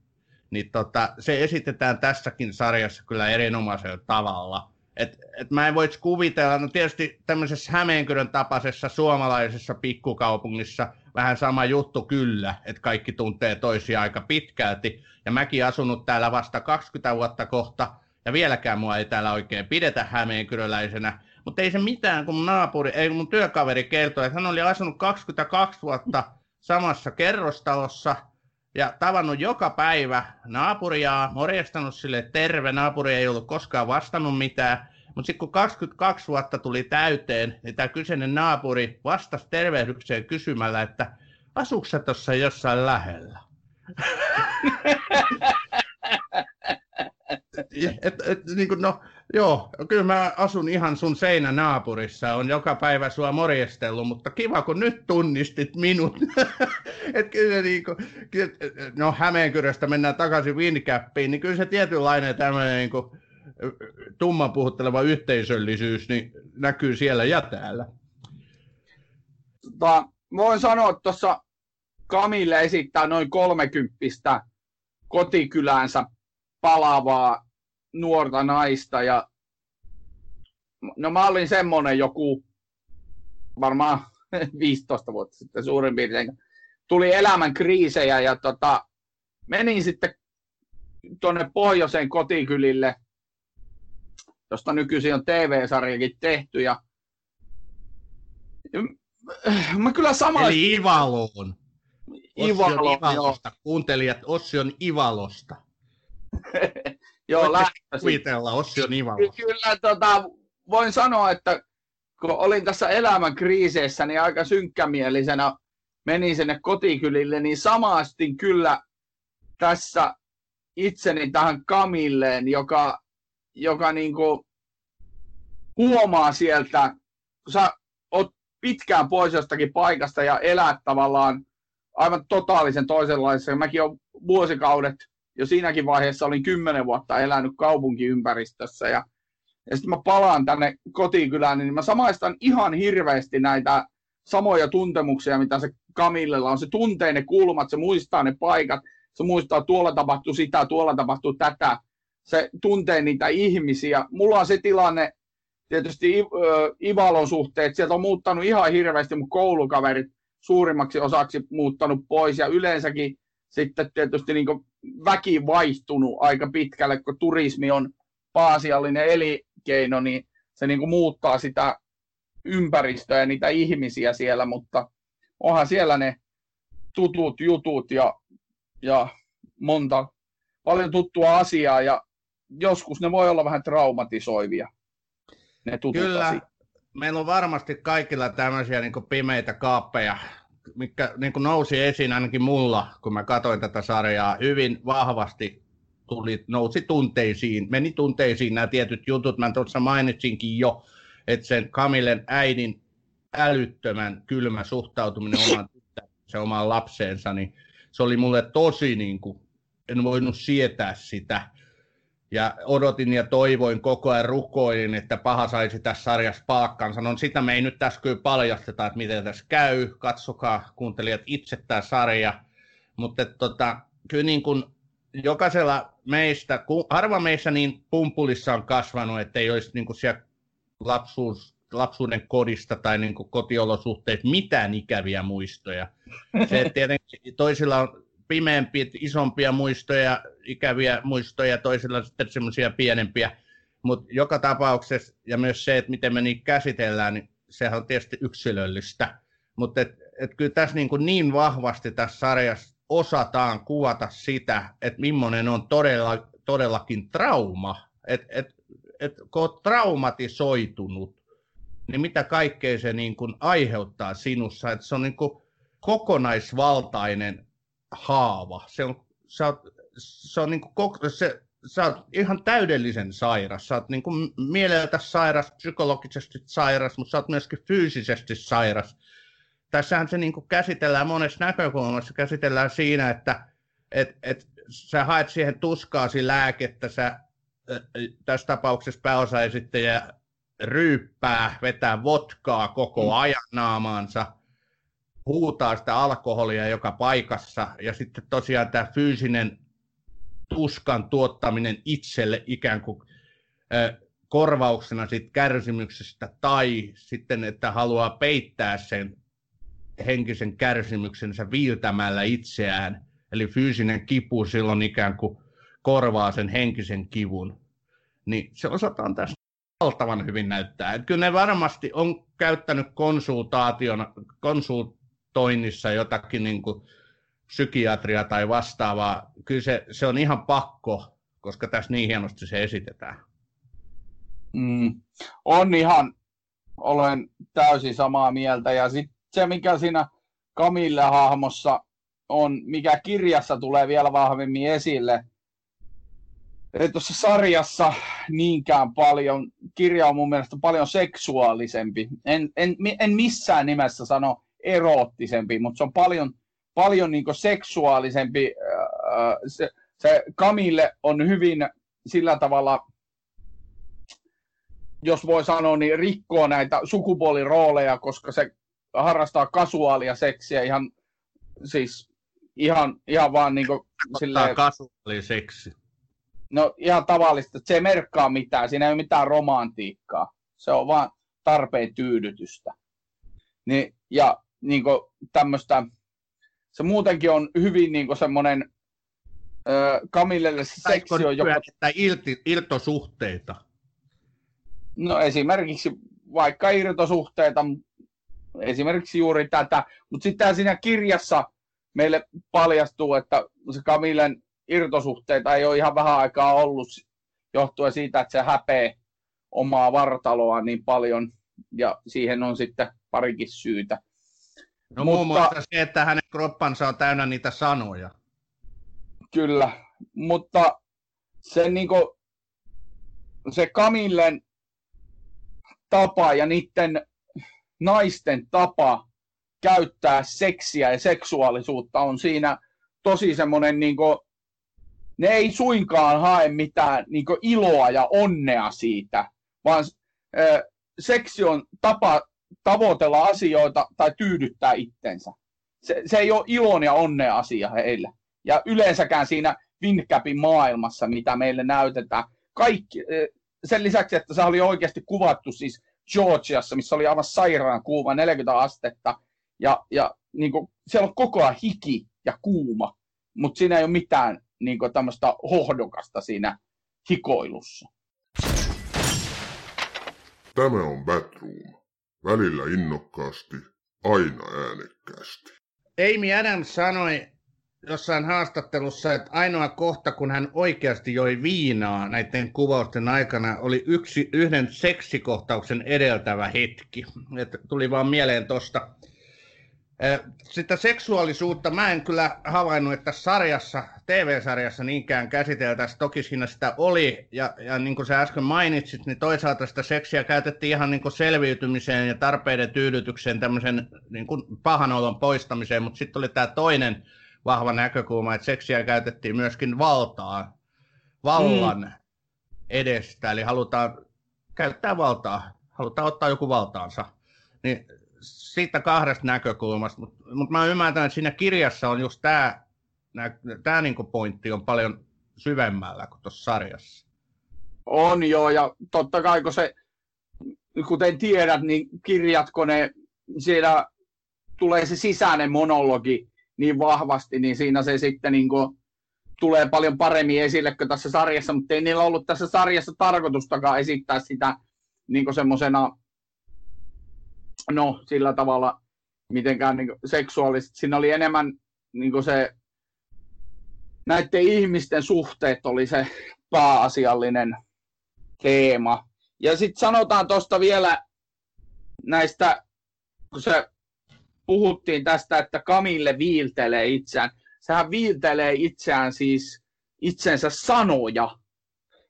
niin tota, se esitetään tässäkin sarjassa kyllä erinomaisella tavalla. Et, et mä en voisi kuvitella, no tietysti tämmöisessä Hämeenkyrön tapaisessa suomalaisessa pikkukaupungissa vähän sama juttu kyllä, että kaikki tuntee toisia aika pitkälti. Ja mäkin asunut täällä vasta 20 vuotta kohta, ja vieläkään mua ei täällä oikein pidetä hämeenkyröläisenä. Mutta ei se mitään, kun mun naapuri, ei mun työkaveri kertoi, että hän oli asunut 22 vuotta samassa kerrostalossa ja tavannut joka päivä naapuria, morjestanut sille terve, naapuri ei ollut koskaan vastannut mitään, mutta sitten kun 22 vuotta tuli täyteen, niin tämä kyseinen naapuri vastasi tervehdykseen kysymällä, että asuuko sä tuossa jossain lähellä? et, et, et, niin kuin, no, Joo, kyllä mä asun ihan sun seinänaapurissa, on joka päivä sua morjestellut, mutta kiva kun nyt tunnistit minut. Et kyllä niinku, no Hämeenkyröstä mennään takaisin Winkäppiin, niin kyllä se tietynlainen tämmöinen niinku, tumman puhutteleva yhteisöllisyys niin näkyy siellä ja täällä. Tota, voin sanoa, että tuossa Kamille esittää noin kolmekymppistä kotikyläänsä palavaa nuorta naista ja no mä olin semmonen joku varmaan 15 vuotta sitten suurin piirtein. Tuli elämän kriisejä ja tota, menin sitten tuonne pohjoiseen kotikylille, josta nykyisin on TV-sarjakin tehty ja mä kyllä sama... Eli Ivaloon. Ivalo, Ivalosta. Joo. Kuuntelijat, Ossi on Ivalosta. joo, Kuvitella, Ossi on Ivalosta. Kyllä, tota, voin sanoa, että kun olin tässä elämän kriiseissä, niin aika synkkämielisenä menin sinne kotikylille, niin samastin kyllä tässä itseni tähän Kamilleen, joka, joka niin kuin huomaa sieltä, kun sä oot pitkään pois jostakin paikasta ja elää tavallaan aivan totaalisen toisenlaisessa. Mäkin olen vuosikaudet jo siinäkin vaiheessa olin kymmenen vuotta elänyt kaupunkiympäristössä ja, ja sitten mä palaan tänne kotikylään, niin mä samaistan ihan hirveästi näitä samoja tuntemuksia, mitä se Kamillella on. Se tuntee ne kulmat, se muistaa ne paikat, se muistaa, tuolla tapahtuu sitä, tuolla tapahtuu tätä. Se tuntee niitä ihmisiä. Mulla on se tilanne, tietysti Ivalon suhteet, sieltä on muuttanut ihan hirveästi mun koulukaverit suurimmaksi osaksi muuttanut pois ja yleensäkin sitten tietysti niin väki vaihtunut aika pitkälle, kun turismi on paasiallinen elinkeino, niin se niin muuttaa sitä ympäristöä ja niitä ihmisiä siellä, mutta onhan siellä ne tutut jutut ja, ja monta, paljon tuttua asiaa ja joskus ne voi olla vähän traumatisoivia ne tutut Kyllä, asiat. meillä on varmasti kaikilla tämmöisiä niin pimeitä kaappeja, mikä niin nousi esiin ainakin mulla, kun mä katsoin tätä sarjaa, hyvin vahvasti tuli, nousi tunteisiin, meni tunteisiin nämä tietyt jutut. Mä tuossa mainitsinkin jo, että sen Kamilen äidin älyttömän kylmä suhtautuminen omaan se omaan lapseensa, niin se oli mulle tosi, niin kuin, en voinut sietää sitä ja odotin ja toivoin koko ajan rukoilin, että paha saisi tässä sarjassa paakkansa. No sitä me ei nyt tässä kyllä paljasteta, että miten tässä käy. Katsokaa kuuntelijat itse tämä sarja. Mutta tota, kyllä niin kuin jokaisella meistä, harva meissä niin pumpulissa on kasvanut, että ei olisi niin kuin siellä lapsuus, lapsuuden kodista tai niin kotiolosuhteet mitään ikäviä muistoja. Se tietenkin toisilla on pimeämpiä, isompia muistoja, ikäviä muistoja, toisilla sitten semmoisia pienempiä. Mutta joka tapauksessa, ja myös se, että miten me niitä käsitellään, niin sehän on tietysti yksilöllistä. Mutta et, et kyllä tässä niin, kuin niin vahvasti tässä sarjassa osataan kuvata sitä, että millainen on todella, todellakin trauma. Että et, et, kun olet traumatisoitunut, niin mitä kaikkea se niin kuin aiheuttaa sinussa. Että se on niin kuin kokonaisvaltainen haava. Se on, sä oot, se on niin kuin, se, sä oot ihan täydellisen sairas. Sä oot niin kuin mieleltä sairas, psykologisesti sairas, mutta sä oot myöskin fyysisesti sairas. Tässähän se niin kuin käsitellään monessa näkökulmassa. Käsitellään siinä, että et, et, sä haet siihen tuskaasi lääkettä, sä tässä tapauksessa pääosaesittäjä ryyppää, vetää votkaa koko mm. ajan naamaansa – huutaa sitä alkoholia joka paikassa ja sitten tosiaan tämä fyysinen tuskan tuottaminen itselle ikään kuin korvauksena siitä kärsimyksestä tai sitten, että haluaa peittää sen henkisen kärsimyksensä viiltämällä itseään. Eli fyysinen kipu silloin ikään kuin korvaa sen henkisen kivun. Niin se osataan tässä valtavan hyvin näyttää. Että kyllä ne varmasti on käyttänyt konsultaation, konsult, toinnissa jotakin niin kuin psykiatria tai vastaavaa, kyllä se, se on ihan pakko, koska tässä niin hienosti se esitetään. Mm, on ihan, olen täysin samaa mieltä. Ja sitten se, mikä siinä Kamille-hahmossa on, mikä kirjassa tulee vielä vahvemmin esille, ei tuossa sarjassa niinkään paljon. Kirja on mun mielestä paljon seksuaalisempi. En, en, en missään nimessä sano eroottisempi, mutta se on paljon, paljon niin seksuaalisempi. Se, se Camille on hyvin sillä tavalla, jos voi sanoa, niin rikkoo näitä sukupuolirooleja, koska se harrastaa kasuaalia seksiä ihan, siis ihan, ihan vaan niin kuin silleen... kasuaali seksi. No ihan tavallista, se ei merkkaa mitään, siinä ei ole mitään romantiikkaa. Se on vaan tarpeen tyydytystä. Niin, ja niin tämmöistä, se muutenkin on hyvin niin semmoinen Kamillelle se seksi on jopa... Ilti, irtosuhteita? No esimerkiksi vaikka irtosuhteita, esimerkiksi juuri tätä, mutta sitten siinä kirjassa meille paljastuu, että se Kamillen irtosuhteita ei ole ihan vähän aikaa ollut johtuen siitä, että se häpee omaa vartaloa niin paljon ja siihen on sitten parikin syytä. No Mutta, muun muassa se, että hänen kroppansa on täynnä niitä sanoja. Kyllä, mutta se, niin kuin, se Kamillen tapa ja niiden naisten tapa käyttää seksiä ja seksuaalisuutta on siinä tosi semmoinen, niin kuin, ne ei suinkaan hae mitään niin kuin, iloa ja onnea siitä, vaan äh, seksi on tapa tavoitella asioita tai tyydyttää itsensä. Se, se ei ole ilon ja onnea asia heille. Ja yleensäkään siinä Windcapin maailmassa, mitä meille näytetään, kaikki, sen lisäksi, että se oli oikeasti kuvattu siis Georgiassa, missä oli aivan sairaan kuuma, 40 astetta, ja, ja niin kuin, siellä on koko ajan hiki ja kuuma, mutta siinä ei ole mitään niin kuin, tämmöistä hohdokasta siinä hikoilussa. Tämä on Batroom. Välillä innokkaasti, aina äänekkäästi. Amy Adams sanoi jossain haastattelussa, että ainoa kohta, kun hän oikeasti joi viinaa näiden kuvausten aikana, oli yksi, yhden seksikohtauksen edeltävä hetki. Et tuli vaan mieleen tuosta. Sitä seksuaalisuutta mä en kyllä havainnut, että sarjassa, TV-sarjassa niinkään käsiteltäisiin. Toki siinä sitä oli, ja, ja niin kuin sä äsken mainitsit, niin toisaalta sitä seksiä käytettiin ihan niin kuin selviytymiseen ja tarpeiden tyydytykseen, tämmöisen niin kuin pahanolon poistamiseen, mutta sitten oli tämä toinen vahva näkökulma, että seksiä käytettiin myöskin valtaa, vallan mm. edestä, eli halutaan käyttää valtaa, halutaan ottaa joku valtaansa. Niin siitä kahdesta näkökulmasta, mutta mut mä ymmärrän, että siinä kirjassa on just tämä tää niinku pointti on paljon syvemmällä kuin tuossa sarjassa. On joo, ja totta kai kun se, kuten tiedät, niin kirjatko ne, siellä tulee se sisäinen monologi, niin vahvasti, niin siinä se sitten niin kuin tulee paljon paremmin esille kuin tässä sarjassa, mutta ei niillä ollut tässä sarjassa tarkoitustakaan esittää sitä niin semmoisena, no sillä tavalla mitenkään niin seksuaalisesti. Siinä oli enemmän niin se, näiden ihmisten suhteet oli se pääasiallinen teema. Ja sitten sanotaan tuosta vielä näistä, kun se puhuttiin tästä, että Kamille viiltelee itseään. Sehän viiltelee itseään siis itsensä sanoja.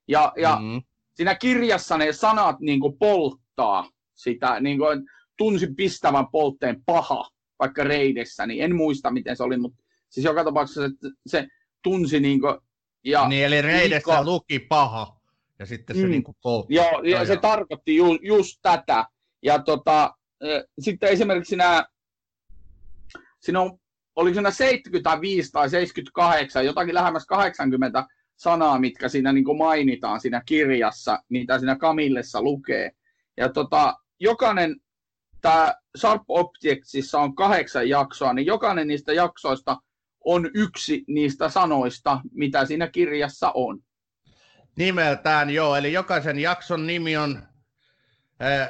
Ja, ja mm-hmm. siinä kirjassa ne sanat niin kuin polttaa sitä, niin kuin tunsin pistävän poltteen paha, vaikka reidessä, niin en muista miten se oli, mutta siis joka tapauksessa se, se tunsi niin kuin, ja niin, eli reidessä liikko... luki paha, ja sitten se mm. niin kuin poltti. Joo, ja, ja se tarkoitti ju, just tätä. Ja tota, sitten esimerkiksi nämä siinä on, oliko siinä 75 tai 78, jotakin lähemmäs 80 sanaa, mitkä siinä niin kuin mainitaan siinä kirjassa, mitä siinä Kamillessa lukee. Ja tota, jokainen, tämä Sharp Objectsissa on kahdeksan jaksoa, niin jokainen niistä jaksoista on yksi niistä sanoista, mitä siinä kirjassa on. Nimeltään joo, eli jokaisen jakson nimi on äh,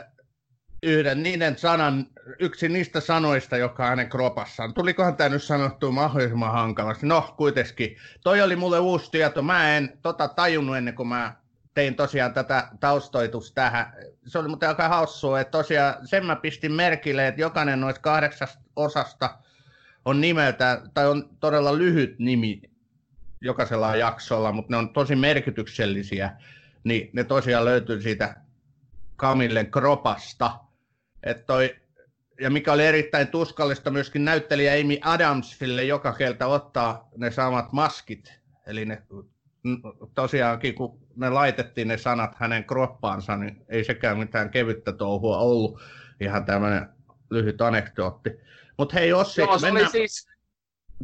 yhden niiden sanan, yksi niistä sanoista, joka on hänen kropassaan. Tulikohan tämä nyt sanottua mahdollisimman hankalasti? No, kuitenkin. Toi oli mulle uusi tieto. Mä en tota tajunnut ennen kuin mä tein tosiaan tätä taustoitusta tähän. Se oli muuten aika haussua, että tosiaan sen mä pistin merkille, että jokainen noista kahdeksasta osasta on nimeltä, tai on todella lyhyt nimi. jokaisella jaksolla, mutta ne on tosi merkityksellisiä, niin ne tosiaan löytyy siitä Camillen kropasta. Et toi, ja mikä oli erittäin tuskallista myöskin näyttelijä Amy Adamsille joka kerta ottaa ne samat maskit. Eli ne, tosiaankin kun ne laitettiin ne sanat hänen kroppaansa, niin ei sekään mitään kevyttä touhua ollut. Ihan tämmöinen lyhyt anekdootti. Mutta hei Ossi, Joo, se, mennään... oli siis,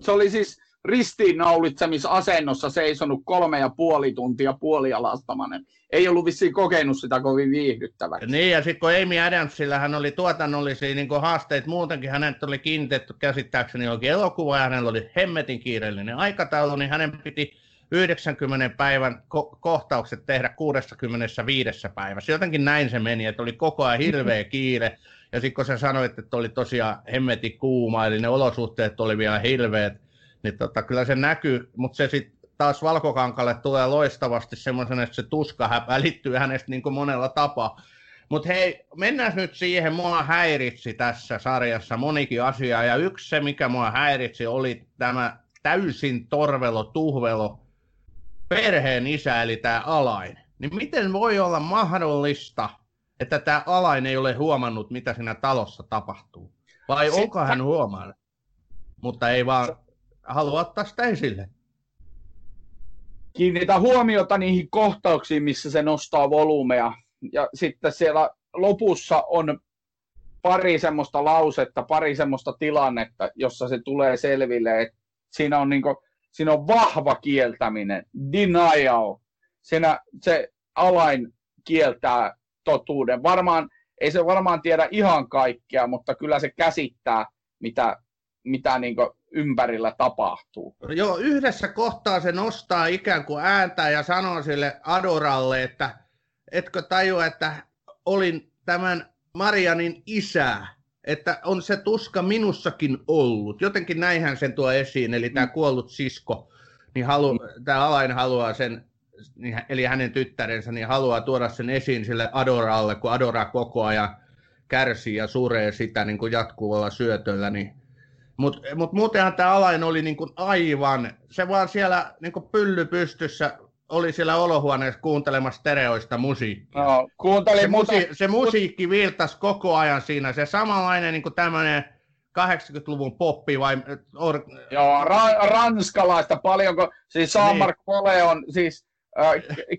se oli siis ristiinnaulitsemisasennossa seisonut kolme ja puoli tuntia puolialastamanen. Ei ollut vissiin kokenut sitä kovin viihdyttäväksi. Niin, ja sitten kun Amy Adamsilla hän oli tuotannollisia niin haasteita muutenkin, hänet oli kiinnitetty käsittääkseni oikein elokuva, ja hänellä oli hemmetin kiireellinen aikataulu, niin hänen piti 90 päivän ko- kohtaukset tehdä 65 päivässä. Jotenkin näin se meni, että oli koko ajan hirveä kiire. Ja sitten kun sä sanoit, että oli tosiaan hemmeti kuuma, eli ne olosuhteet oli vielä hirveät, niin tota, kyllä se näkyy, mutta se sitten taas Valkokankalle tulee loistavasti semmoisen, että se tuska välittyy hänestä niin kuin monella tapaa. Mutta hei, mennään nyt siihen, mua häiritsi tässä sarjassa monikin asia, ja yksi se, mikä mua häiritsi, oli tämä täysin torvelo, tuhvelo perheen isä, eli tämä Alain. Niin miten voi olla mahdollista, että tämä Alain ei ole huomannut, mitä siinä talossa tapahtuu? Vai Sitten... onko hän huomannut? Mutta ei vaan halua ottaa sitä esille. Kiinnitä huomiota niihin kohtauksiin, missä se nostaa volyymea. Ja sitten siellä lopussa on pari semmoista lausetta, pari semmoista tilannetta, jossa se tulee selville, että siinä on, niinku, siinä on vahva kieltäminen, denial. Siinä se alain kieltää totuuden. Varmaan, ei se varmaan tiedä ihan kaikkea, mutta kyllä se käsittää, mitä, mitä niin ympärillä tapahtuu. Joo, yhdessä kohtaa se nostaa ikään kuin ääntä ja sanoo sille Adoralle, että etkö tajua, että olin tämän Marianin isä, että on se tuska minussakin ollut. Jotenkin näinhän sen tuo esiin, eli tämä mm. kuollut sisko, niin halu, mm. tämä Alain haluaa sen, niin eli hänen tyttärensä, niin haluaa tuoda sen esiin sille Adoralle, kun Adora koko ajan kärsii ja suree sitä niin kuin jatkuvalla syötöllä, niin mutta mut muutenhan tämä Alain oli niinku aivan, se vaan siellä niinku pylly pystyssä oli siellä olohuoneessa kuuntelemassa stereoista musiikkia. No, kuuntelin, se, mutta... musi- se musiikki virtasi koko ajan siinä, se samanlainen niin tämmöinen 80-luvun poppi vai... Or... Joo, ra- ranskalaista paljonko, siis Jean-Marc niin. on siis äh,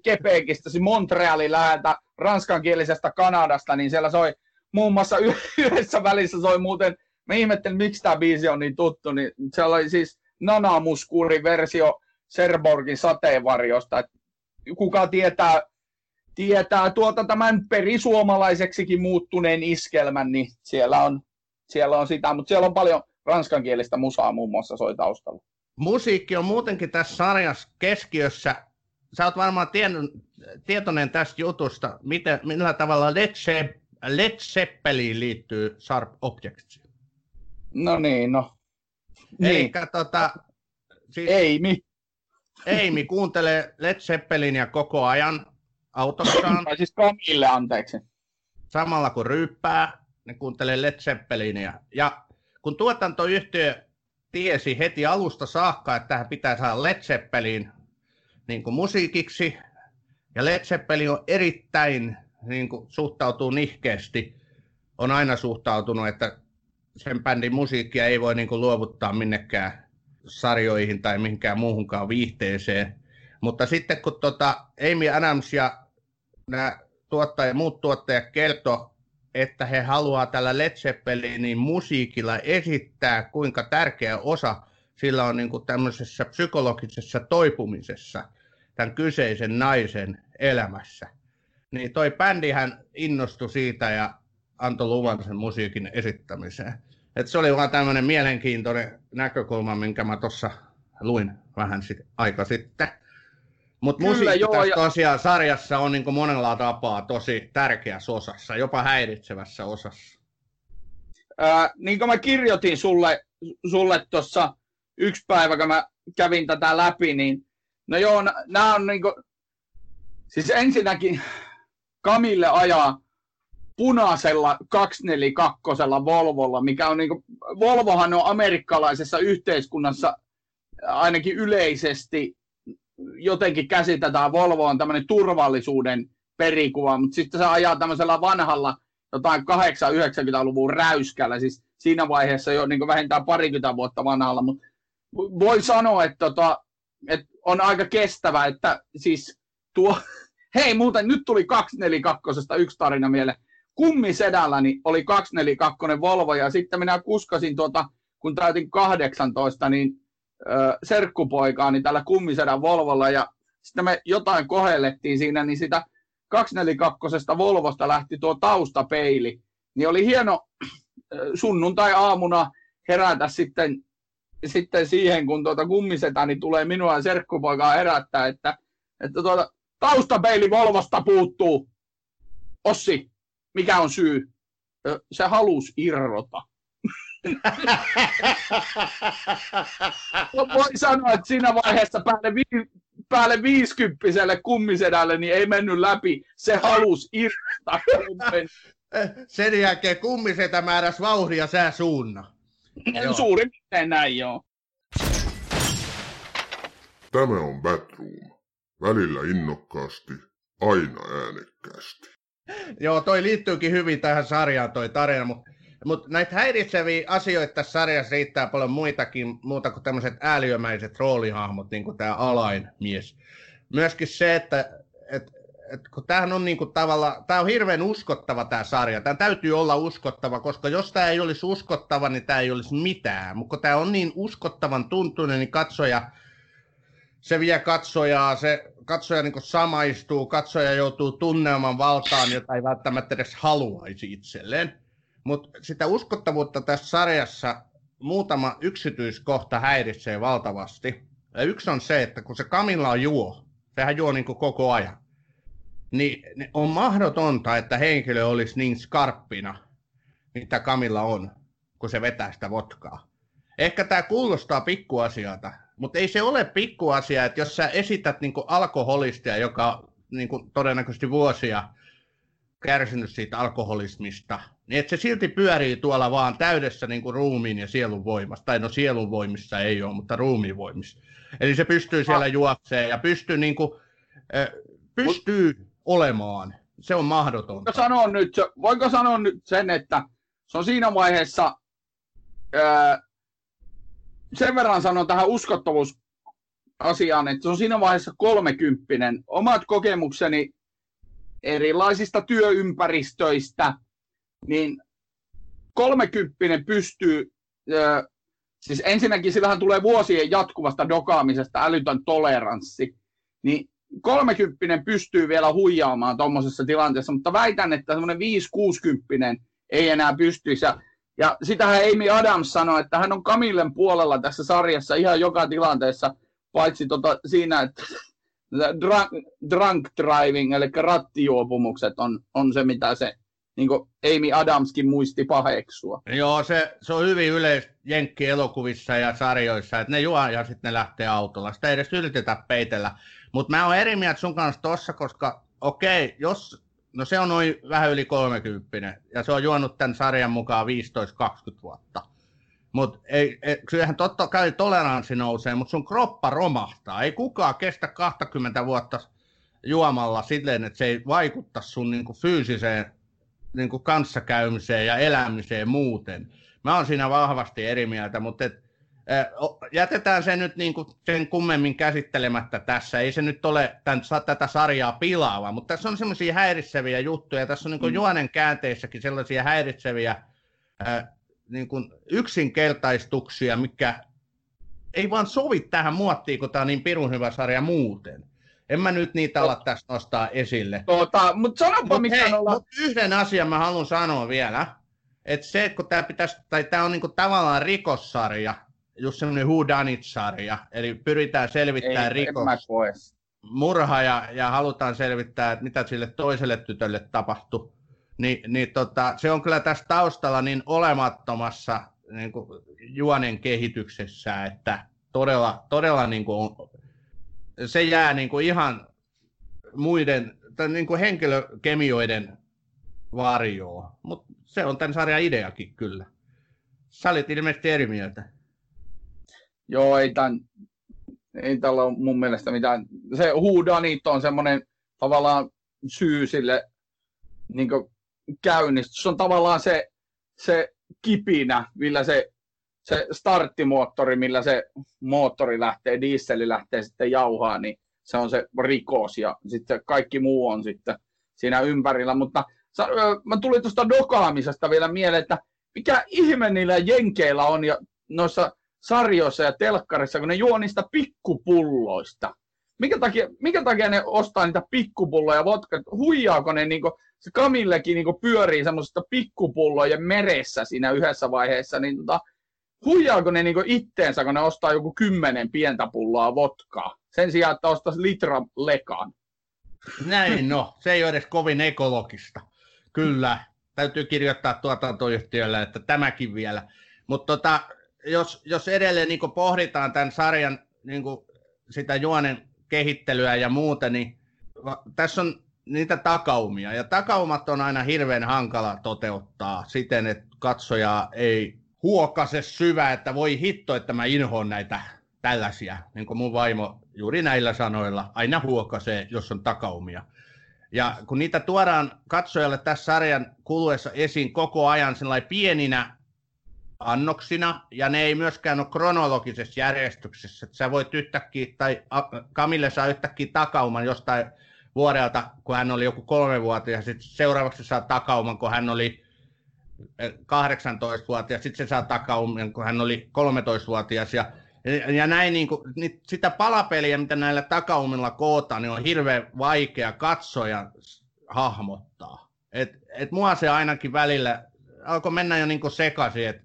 Kepekistä, siis Montrealin läheltä ranskankielisestä Kanadasta, niin siellä soi muun muassa yhdessä välissä soi muuten mä ihmettelin, miksi tämä biisi on niin tuttu, niin se oli siis Nanamuskurin versio Serborgin sateenvarjosta. Et kuka tietää, tietää tuota tämän perisuomalaiseksikin muuttuneen iskelmän, niin siellä on, siellä on sitä, mutta siellä on paljon ranskankielistä musaa muun muassa soi taustalla. Musiikki on muutenkin tässä sarjassa keskiössä. Sä oot varmaan tien, tietoinen tästä jutusta, miten, millä tavalla Led, Zepp, Led Zeppelin liittyy Sharp Objects. No niin, no. Niin. Eli tota, siis Eimi. Eimi kuuntelee Led Zeppelinia koko ajan autossaan. tai siis Kamille, anteeksi. Samalla kun ryyppää, ne kuuntelee Led Zeppelinia. Ja kun tuotantoyhtiö tiesi heti alusta saakka, että tähän pitää saada Led Zeppelin niin kuin musiikiksi, ja Led Zeppelin on erittäin niin kuin, suhtautuu nihkeästi, on aina suhtautunut, että sen bändin musiikkia ei voi niin kuin luovuttaa minnekään sarjoihin tai mihinkään muuhunkaan viihteeseen. Mutta sitten kun tota Amy Adams ja nämä tuottaja, muut tuottajat kertoo, että he haluaa tällä Led Zeppelinin musiikilla esittää, kuinka tärkeä osa sillä on niin kuin tämmöisessä psykologisessa toipumisessa tämän kyseisen naisen elämässä. Niin toi bändihän innostui siitä ja antoi luvan sen musiikin esittämiseen. Et se oli vaan tämmöinen mielenkiintoinen näkökulma, minkä mä tuossa luin vähän sit, aika sitten. Mutta musiikki joo, tässä ja... tosiaan sarjassa on niin monella tapaa tosi tärkeässä osassa, jopa häiritsevässä osassa. Ää, niin kuin mä kirjoitin sulle, sulle tuossa yksi päivä, kun mä kävin tätä läpi, niin no joo, nämä on niin kuin, siis ensinnäkin Kamille ajaa punaisella 242 Volvolla, mikä on niin kuin, Volvohan on amerikkalaisessa yhteiskunnassa ainakin yleisesti jotenkin käsitetään, Volvo on tämmöinen turvallisuuden perikuva, mutta sitten se ajaa tämmöisellä vanhalla jotain 8-90-luvun räyskällä, siis siinä vaiheessa jo niin vähintään parikymmentä vuotta vanhalla, mutta voi sanoa, että, tota, että on aika kestävä, että siis tuo, hei muuten nyt tuli 242 yksi tarina mieleen, kummisedälläni oli 242 Volvo ja sitten minä kuskasin tuota, kun täytin 18, niin äh, serkkupoikaani tällä kummisedän Volvolla ja sitten me jotain kohellettiin siinä, niin sitä 242 Volvosta lähti tuo taustapeili. Niin oli hieno sunnuntai-aamuna herätä sitten, sitten siihen, kun tuota kummisetäni tulee minua ja serkkupoikaa herättää, että, että tuota, taustapeili Volvosta puuttuu. Ossi, mikä on syy? Se halus irrota. Voi sanoa, että siinä vaiheessa päälle, vi- päälle viisikymppiselle kummisedälle niin ei mennyt läpi. Se halus irrota. Sen jälkeen kummisetä määräs vauhdia sää suunna. Suurin piirtein näin, joo. Tämä on Batroom. Välillä innokkaasti, aina äänekkäästi. Joo, toi liittyykin hyvin tähän sarjaan toi tarina, mutta mut näitä häiritseviä asioita tässä sarjassa riittää paljon muitakin, muuta kuin tämmöiset ääliömäiset roolihahmot, niin kuin tämä alainmies. Myöskin se, että et, et, kun tämähän on niin kuin tavalla, tämä on hirveän uskottava tämä sarja. Tämä täytyy olla uskottava, koska jos tämä ei olisi uskottava, niin tämä ei olisi mitään. Mutta kun tämä on niin uskottavan tuntuinen, niin katsoja, se vie katsojaa, se katsoja niin samaistuu, katsoja joutuu tunnelman valtaan, jota ei välttämättä edes haluaisi itselleen. Mutta sitä uskottavuutta tässä sarjassa muutama yksityiskohta häiritsee valtavasti. Ja yksi on se, että kun se Kamilla juo, sehän juo niin koko ajan, niin, on mahdotonta, että henkilö olisi niin skarppina, mitä Kamilla on, kun se vetää sitä votkaa. Ehkä tämä kuulostaa pikkuasialta, mutta ei se ole pikkuasia, että jos sä esität niin alkoholistia, joka niin todennäköisesti vuosia kärsinyt siitä alkoholismista, niin että se silti pyörii tuolla vaan täydessä niin kuin ruumiin ja sielun voimassa. Tai no sielun voimissa ei ole, mutta ruumiin voimissa. Eli se pystyy siellä ah. juokseen ja pystyy, niin kuin, pystyy Mut, olemaan. Se on mahdotonta. Voinko sanoa, nyt, voinko sanoa nyt sen, että se on siinä vaiheessa, äh, sen verran sanon tähän uskottavuusasiaan, että se on siinä vaiheessa kolmekymppinen. Omat kokemukseni erilaisista työympäristöistä, niin kolmekymppinen pystyy, siis ensinnäkin sillähän tulee vuosien jatkuvasta dokaamisesta älytön toleranssi, niin kolmekymppinen pystyy vielä huijaamaan tuommoisessa tilanteessa, mutta väitän, että semmoinen 5-60 ei enää pystyisi. Ja sitähän Amy Adams sanoi, että hän on Kamillen puolella tässä sarjassa ihan joka tilanteessa, paitsi tota siinä, että drunk, drunk driving, eli rattijuopumukset on, on se, mitä se niin Amy Adamskin muisti paheksua. Joo, se, se on hyvin yleistä Jenkki-elokuvissa ja sarjoissa, että ne juo ja sitten ne lähtee autolla. Sitä ei edes yritetä peitellä. Mutta mä oon eri mieltä sun kanssa tossa, koska okei, jos, no se on noin vähän yli 30 ja se on juonut tämän sarjan mukaan 15-20 vuotta. Mutta ei, kyllähän totta kai toleranssi nousee, mutta sun kroppa romahtaa. Ei kukaan kestä 20 vuotta juomalla silleen, että se ei vaikutta sun niinku fyysiseen niinku kanssakäymiseen ja elämiseen muuten. Mä oon siinä vahvasti eri mieltä, mutta et, jätetään se nyt niin kuin sen kummemmin käsittelemättä tässä. Ei se nyt ole tämän, tätä sarjaa pilaava, mutta tässä on semmoisia häiritseviä juttuja. Tässä on niin kuin mm. juonen käänteissäkin sellaisia häiritseviä ää, niin kuin yksinkertaistuksia, mikä ei vaan sovi tähän muottiin, kun tämä on niin pirun hyvä sarja muuten. En mä nyt niitä ala tässä nostaa esille. Tota, mutta sanonpa, mut hei, olla... mut yhden asian mä haluan sanoa vielä. Että se, kun tämä pitäisi, tai tämä on niinku tavallaan rikossarja, just semmoinen who done it-sarja, eli pyritään selvittämään rikos, murha ja, ja halutaan selvittää, että mitä sille toiselle tytölle tapahtui, Ni, niin tota, se on kyllä tässä taustalla niin olemattomassa niin kuin juonen kehityksessä, että todella, todella niin kuin, se jää niin kuin ihan muiden tai niin kuin henkilökemioiden varjoon, mutta se on tämän sarjan ideakin kyllä. Sä olit ilmeisesti eri mieltä. Joo, ei tämän, ei tällä ole mun mielestä mitään. Se huudanit on semmoinen tavallaan syy sille niin käynnistys. Se on tavallaan se, se kipinä, millä se, se starttimoottori, millä se moottori lähtee, dieseli lähtee sitten jauhaa, niin se on se rikos ja sitten kaikki muu on sitten siinä ympärillä. Mutta mä tulin tuosta dokaamisesta vielä mieleen, että mikä ihme niillä jenkeillä on ja noissa sarjoissa ja telkkarissa, kun ne juo niistä pikkupulloista. Mikä takia, mikä takia ne ostaa niitä pikkupulloja vodka? Huijaako ne, niinku, se Kamillekin niinku pyörii semmoisesta pikkupullojen meressä siinä yhdessä vaiheessa, niin tota, huijaako ne niinku itteensä, kun ne ostaa joku kymmenen pientä pulloa vodkaa, sen sijaan, että ostaisi litra lekan. Näin, no, se ei ole edes kovin ekologista. Kyllä, täytyy kirjoittaa tuotantoyhtiölle, että tämäkin vielä. Mutta tota, jos, jos edelleen niin pohditaan tämän sarjan niin sitä juonen kehittelyä ja muuta, niin tässä on niitä takaumia. Ja takaumat on aina hirveän hankala toteuttaa siten, että katsoja ei huokase syvä, että voi hitto, että mä inhoon näitä tällaisia. Niin kuin mun vaimo juuri näillä sanoilla aina huokasee, jos on takaumia. Ja kun niitä tuodaan katsojalle tässä sarjan kuluessa esiin koko ajan pieninä annoksina, ja ne ei myöskään ole kronologisessa järjestyksessä. Että sä voit yhtäkkiä, tai Kamille saa yhtäkkiä takauman jostain vuodelta, kun hän oli joku kolmevuotias, ja sitten seuraavaksi saa takauman, kun hän oli 18-vuotias, eh, sitten se saa takauman, kun hän oli 13-vuotias, ja ja näin niin kuin, niin sitä palapeliä, mitä näillä takaumilla kootaan, niin on hirveän vaikea katsoja hahmottaa. Et, et mua se ainakin välillä alkoi mennä jo niin sekaisin, että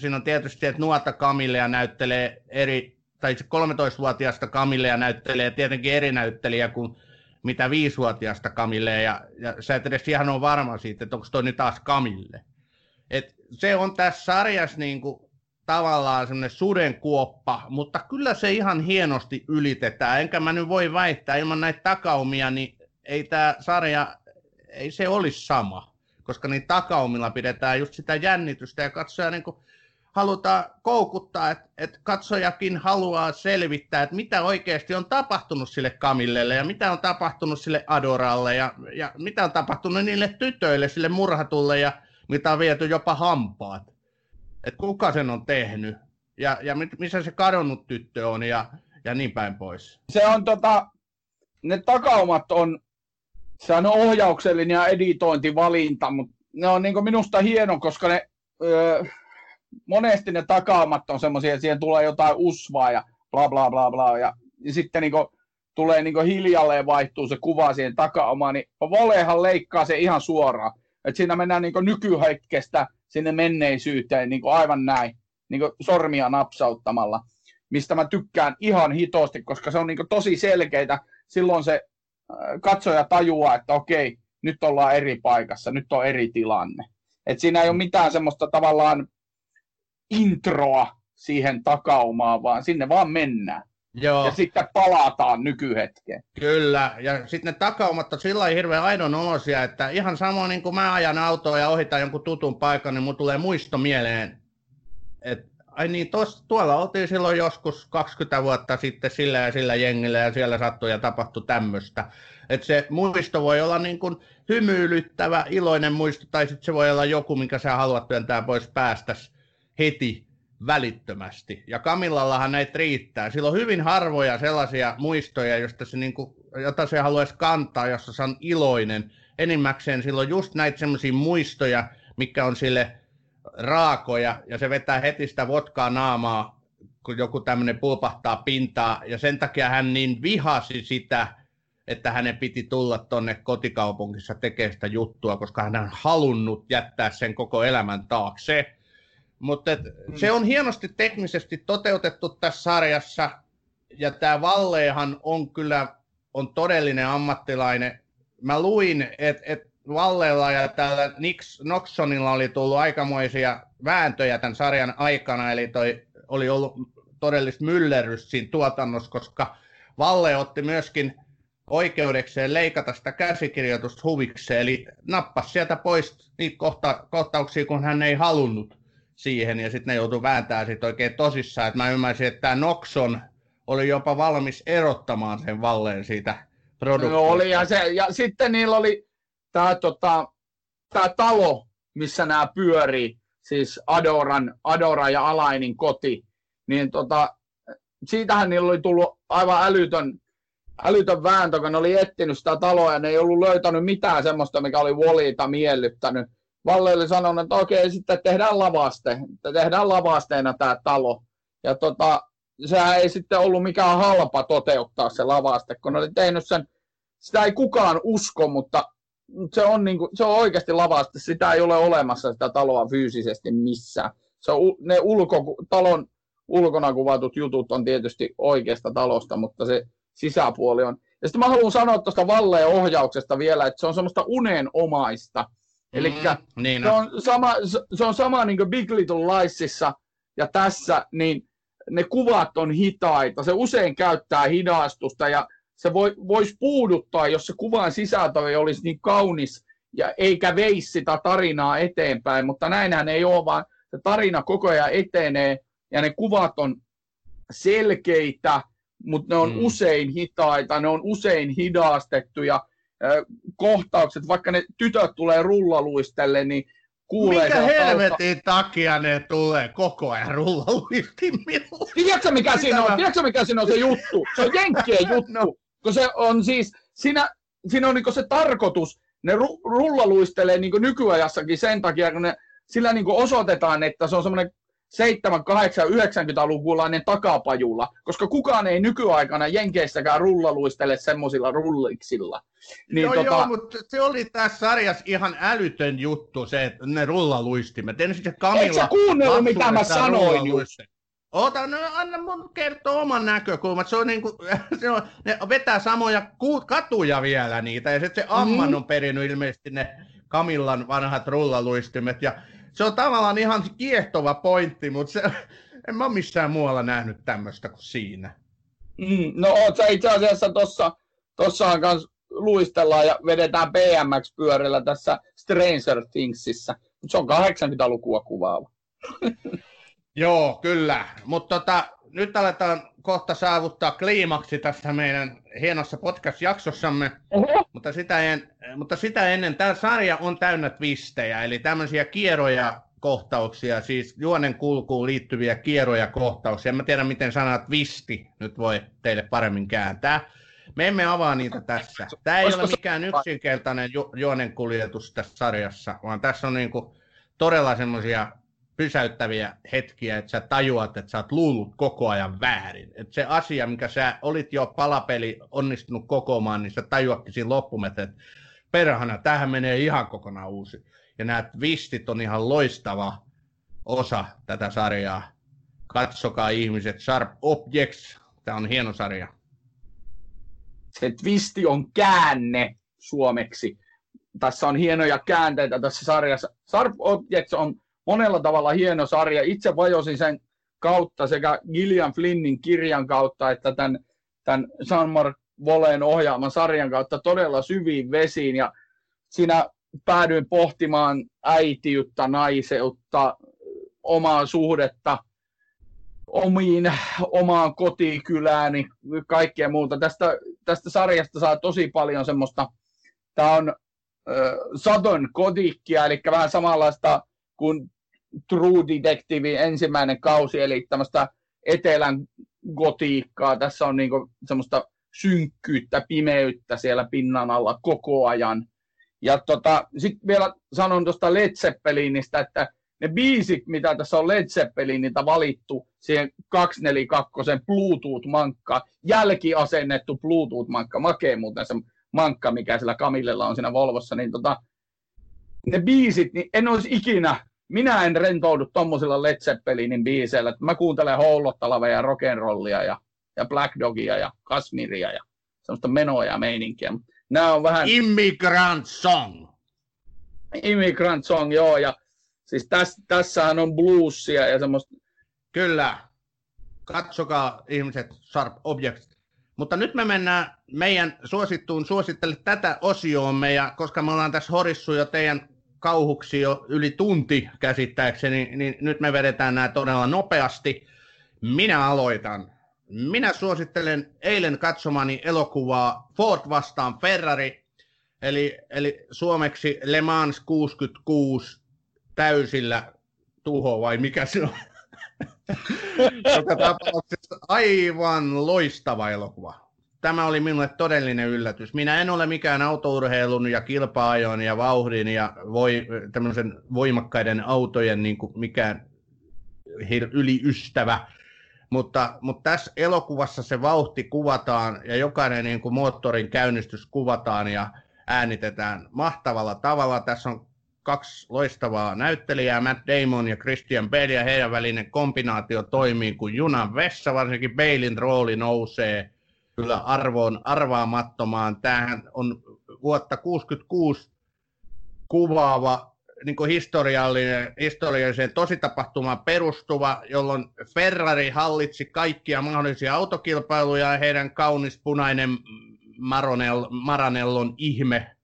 siinä on tietysti, että nuorta Kamilleja näyttelee eri, tai 13-vuotiaasta Kamilleja näyttelee tietenkin eri näyttelijä kuin mitä viisivuotiaasta Kamille, ja, ja sä et edes ihan ole varma siitä, että onko toi nyt taas Kamille. Et se on tässä sarjassa niin kuin, tavallaan semmoinen sudenkuoppa, mutta kyllä se ihan hienosti ylitetään, enkä mä nyt voi väittää, ilman näitä takaumia, niin ei tämä sarja, ei se olisi sama, koska niin takaumilla pidetään just sitä jännitystä ja katsoja niin kuin halutaan koukuttaa, että, että katsojakin haluaa selvittää, että mitä oikeasti on tapahtunut sille Kamillelle ja mitä on tapahtunut sille Adoralle ja, ja mitä on tapahtunut niille tytöille, sille murhatulle ja mitä on viety jopa hampaat. Että kuka sen on tehnyt ja, ja missä se kadonnut tyttö on ja, ja niin päin pois. Se on tota, ne takaumat on, se on ohjauksellinen ja editointivalinta, mutta ne on niin minusta hieno, koska ne, öö, monesti ne takaamat on semmoisia, että siihen tulee jotain usvaa ja bla bla bla bla, ja, ja sitten niin kuin, tulee niin hiljalleen vaihtuu se kuva siihen takaamaan, niin Volehan leikkaa se ihan suoraan. että siinä mennään niin nykyhetkestä sinne menneisyyteen niin aivan näin, niin sormia napsauttamalla, mistä mä tykkään ihan hitosti, koska se on niin tosi selkeitä. Silloin se äh, katsoja tajuaa, että okei, nyt ollaan eri paikassa, nyt on eri tilanne. Et siinä ei ole mitään semmoista tavallaan introa siihen takaumaan, vaan sinne vaan mennään. Joo. Ja sitten palataan nykyhetkeen. Kyllä, ja sitten ne takaumat on sillä hirveän aidon olosia, että ihan samoin niin kuin mä ajan autoa ja ohitan jonkun tutun paikan, niin mun tulee muisto mieleen, että ai niin, tos, tuolla oltiin silloin joskus 20 vuotta sitten sillä ja sillä jengillä ja siellä sattui ja tapahtui tämmöistä. Että se muisto voi olla niin kuin hymyilyttävä, iloinen muisto, tai sitten se voi olla joku, minkä sä haluat työntää pois päästä heti välittömästi. Ja Kamillallahan näitä riittää. Sillä on hyvin harvoja sellaisia muistoja, josta se, niin kuin, jota se haluaisi kantaa, jossa se on iloinen. Enimmäkseen sillä on just näitä sellaisia muistoja, mikä on sille raakoja, ja se vetää heti sitä votkaa naamaa, kun joku tämmöinen pulpahtaa pintaa, ja sen takia hän niin vihasi sitä, että hänen piti tulla tonne kotikaupungissa tekemään sitä juttua, koska hän on halunnut jättää sen koko elämän taakse. Mutta mm. se on hienosti teknisesti toteutettu tässä sarjassa, ja tämä Valleehan on kyllä on todellinen ammattilainen. Mä luin, että et Valleella ja tällä Nix, Noxonilla oli tullut aikamoisia vääntöjä tämän sarjan aikana, eli toi oli ollut todellista myllerrys siinä tuotannossa, koska Valle otti myöskin oikeudekseen leikata sitä käsikirjoitusta huvikseen, eli nappasi sieltä pois niitä kohta, kohtauksia, kun hän ei halunnut siihen, ja sitten ne joutuu vääntämään sit oikein tosissaan. Et mä ymmärsin, että tämä Noxon oli jopa valmis erottamaan sen Valleen siitä produktiosta. No oli, ja, se, ja sitten niillä oli tämä tota, tää talo, missä nämä pyörii, siis Adoran, Adora ja Alainin koti, niin tota, siitähän niillä oli tullut aivan älytön, älytön vääntö, kun ne oli etsinyt sitä taloa ja ne ei ollut löytänyt mitään semmoista, mikä oli Wallita miellyttänyt. Valle oli sanonut, että okei, sitten tehdään lavaste, tehdään lavasteena tämä talo. Ja tota, sehän ei sitten ollut mikään halpa toteuttaa se lavaste, kun ne oli tehnyt sen, sitä ei kukaan usko, mutta se on, niin kuin, se on oikeasti lavaste, sitä ei ole olemassa sitä taloa fyysisesti missään. Se on, ne ulko, talon ulkona kuvatut jutut on tietysti oikeasta talosta, mutta se sisäpuoli on. Ja sitten mä haluan sanoa tuosta Valleen ohjauksesta vielä, että se on semmoista unenomaista. Eli mm, niin se, on sama, se on sama niin kuin Big Little Liesissa ja tässä, niin ne kuvat on hitaita. Se usein käyttää hidastusta ja se voi, voisi puuduttaa, jos se kuvan sisältö ei olisi niin kaunis ja eikä veisi sitä tarinaa eteenpäin, mutta näinhän ei ole, vaan se tarina koko ajan etenee ja ne kuvat on selkeitä, mutta ne on mm. usein hitaita, ne on usein hidastettuja kohtaukset, vaikka ne tytöt tulee rullaluistelle, niin kuulee... Mikä helvetin tausta... takia ne tulee koko ajan rullaluistimilla? Tiedätkö mikä siinä on? Tiedätkö mikä siinä on se juttu? Se on jenkkien juttu. No. Kun se on siis, siinä, siinä on niin se tarkoitus, ne ru- rullaluistelee niin nykyajassakin sen takia, kun ne, sillä niin osoitetaan, että se on semmoinen 7, 8, 90-lukulainen takapajulla, koska kukaan ei nykyaikana Jenkeissäkään rullaluistele semmoisilla rulliksilla. Niin joo, tota... joo, mutta se oli tässä sarjassa ihan älytön juttu, se, että ne rullaluistimet. En sitten Kamilla... Eikö sä kuunnellut, mitä mä sanoin just? Ota, no, anna mun kertoa oman näkökulman. Se on niin kuin, se on, ne vetää samoja katuja vielä niitä, ja sitten se Amman mm. on perinnyt ilmeisesti ne Kamillan vanhat rullaluistimet, ja se on tavallaan ihan kiehtova pointti, mutta se, en mä ole missään muualla nähnyt tämmöistä kuin siinä. Mm, no oot sä itse asiassa tossa, tossahan kanssa luistellaan ja vedetään BMX-pyörillä tässä Stranger Thingsissä. Se on 80-lukua kuvaava. Joo, kyllä. Mutta tota, nyt aletaan kohta saavuttaa kliimaksi tässä meidän hienossa podcast-jaksossamme, mutta sitä, en, mutta sitä ennen tämä sarja on täynnä twistejä, eli tämmöisiä kierroja kohtauksia, siis juonen kulkuun liittyviä kierroja kohtauksia. En mä tiedä, miten sana twisti nyt voi teille paremmin kääntää. Me emme avaa niitä tässä. Tämä ei ole mikään yksinkertainen ju- juonen kuljetus tässä sarjassa, vaan tässä on niinku todella semmoisia pysäyttäviä hetkiä, että sä tajuat, että sä oot luullut koko ajan väärin. Että se asia, mikä sä olit jo palapeli onnistunut kokoamaan, niin sä tajuatkin siinä loppumet, että perhana, tähän menee ihan kokonaan uusi. Ja nämä twistit on ihan loistava osa tätä sarjaa. Katsokaa ihmiset, Sharp Objects, tämä on hieno sarja. Se twisti on käänne suomeksi. Tässä on hienoja käänteitä tässä sarjassa. Sharp Objects on monella tavalla hieno sarja. Itse vajosin sen kautta sekä Gillian Flynnin kirjan kautta että tämän, tämän Jean-Marc Voleen ohjaaman sarjan kautta todella syviin vesiin ja siinä päädyin pohtimaan äitiyttä, naiseutta, omaa suhdetta omiin, omaan kotikylääni, kaikkea muuta. Tästä, tästä sarjasta saa tosi paljon semmoista, tämä on äh, Southern Kodikkia, eli vähän samanlaista kuin True Detective ensimmäinen kausi, eli tämmöistä etelän gotiikkaa. Tässä on niinku semmoista synkkyyttä, pimeyttä siellä pinnan alla koko ajan. Ja tota, sitten vielä sanon tuosta Led Zeppelinistä, että ne biisit, mitä tässä on Led Zeppeliniltä valittu, siihen 242 Bluetooth-mankka, jälkiasennettu Bluetooth-mankka, makee muuten se mankka, mikä sillä Kamillella on siinä Volvossa, niin tota, ne biisit, niin en olisi ikinä minä en rentoudu tuommoisilla Led Zeppelinin biiseillä. Mä kuuntelen Houlottalava ja rock'n'rollia ja, ja Black Dogia ja Kasmiria ja semmoista menoa ja meininkiä. Nämä on vähän... Immigrant Song. Immigrant Song, joo. Ja siis täs, tässähän on bluesia ja semmoista... Kyllä. Katsokaa ihmiset Sharp Objects. Mutta nyt me mennään meidän suosittuun suosittele tätä osioomme, ja koska me ollaan tässä horissu jo teidän kauhuksi jo yli tunti käsittääkseni, niin nyt me vedetään nämä todella nopeasti. Minä aloitan. minä suosittelen eilen katsomani elokuvaa Ford vastaan Ferrari, eli, eli suomeksi Le Mans 66 täysillä tuho vai mikä se on? Joka tapauksessa aivan loistava elokuva. Tämä oli minulle todellinen yllätys. Minä en ole mikään autourheilun ja kilpaajon ja vauhdin ja voi, voimakkaiden autojen niin kuin mikään yliystävä. Mutta, mutta tässä elokuvassa se vauhti kuvataan ja jokainen niin kuin moottorin käynnistys kuvataan ja äänitetään mahtavalla tavalla. Tässä on kaksi loistavaa näyttelijää, Matt Damon ja Christian Bale, ja heidän välinen kombinaatio toimii kuin junan vessa, varsinkin Balein rooli nousee kyllä arvoon arvaamattomaan. Tämähän on vuotta 66 kuvaava niin kuin historiallinen, historialliseen tositapahtumaan perustuva, jolloin Ferrari hallitsi kaikkia mahdollisia autokilpailuja ja heidän kaunis punainen Maronel, Maranellon ihme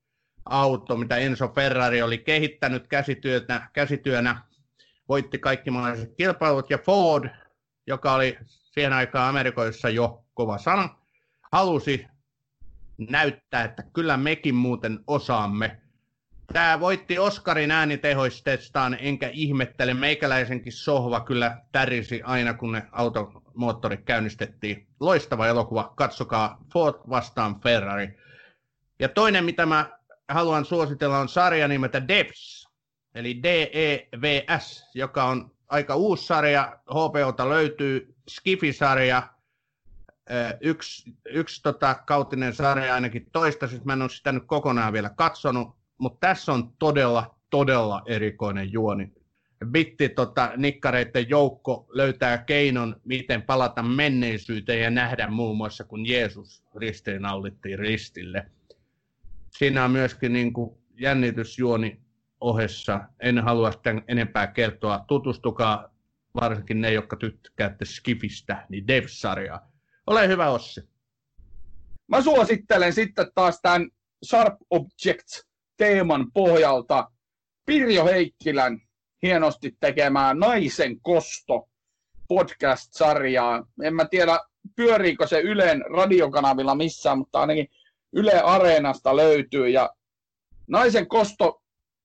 auto, mitä Enzo Ferrari oli kehittänyt käsityönä, käsityönä voitti kaikki mahdolliset kilpailut, ja Ford, joka oli siihen aikaan Amerikoissa jo kova sana, halusi näyttää, että kyllä mekin muuten osaamme. Tämä voitti Oscarin äänitehoistestaan, enkä ihmettele, meikäläisenkin sohva kyllä tärisi aina, kun ne automoottorit käynnistettiin. Loistava elokuva, katsokaa Ford vastaan Ferrari. Ja toinen, mitä mä haluan suositella, on sarja nimeltä Devs, eli D-E-V-S, joka on aika uusi sarja. HBOta löytyy Skifi-sarja, yksi, yksi tota, kautinen sarja ainakin toistaiseksi. Mä en ole sitä nyt kokonaan vielä katsonut, mutta tässä on todella, todella erikoinen juoni. Bitti tota, nikkareiden joukko löytää keinon, miten palata menneisyyteen ja nähdä muun muassa, kun Jeesus ristiinnaulittiin ristille siinä on myöskin niin kuin jännitysjuoni ohessa. En halua sitä enempää kertoa. Tutustukaa varsinkin ne, jotka tykkäätte Skifistä, niin Dev-sarjaa. Hyvä, Ossi. Mä suosittelen sitten taas tämän Sharp Objects-teeman pohjalta Pirjo Heikkilän hienosti tekemään Naisen kosto podcast-sarjaa. En mä tiedä, pyöriikö se Ylen radiokanavilla missään, mutta ainakin Yle Areenasta löytyy ja Naisen kosto,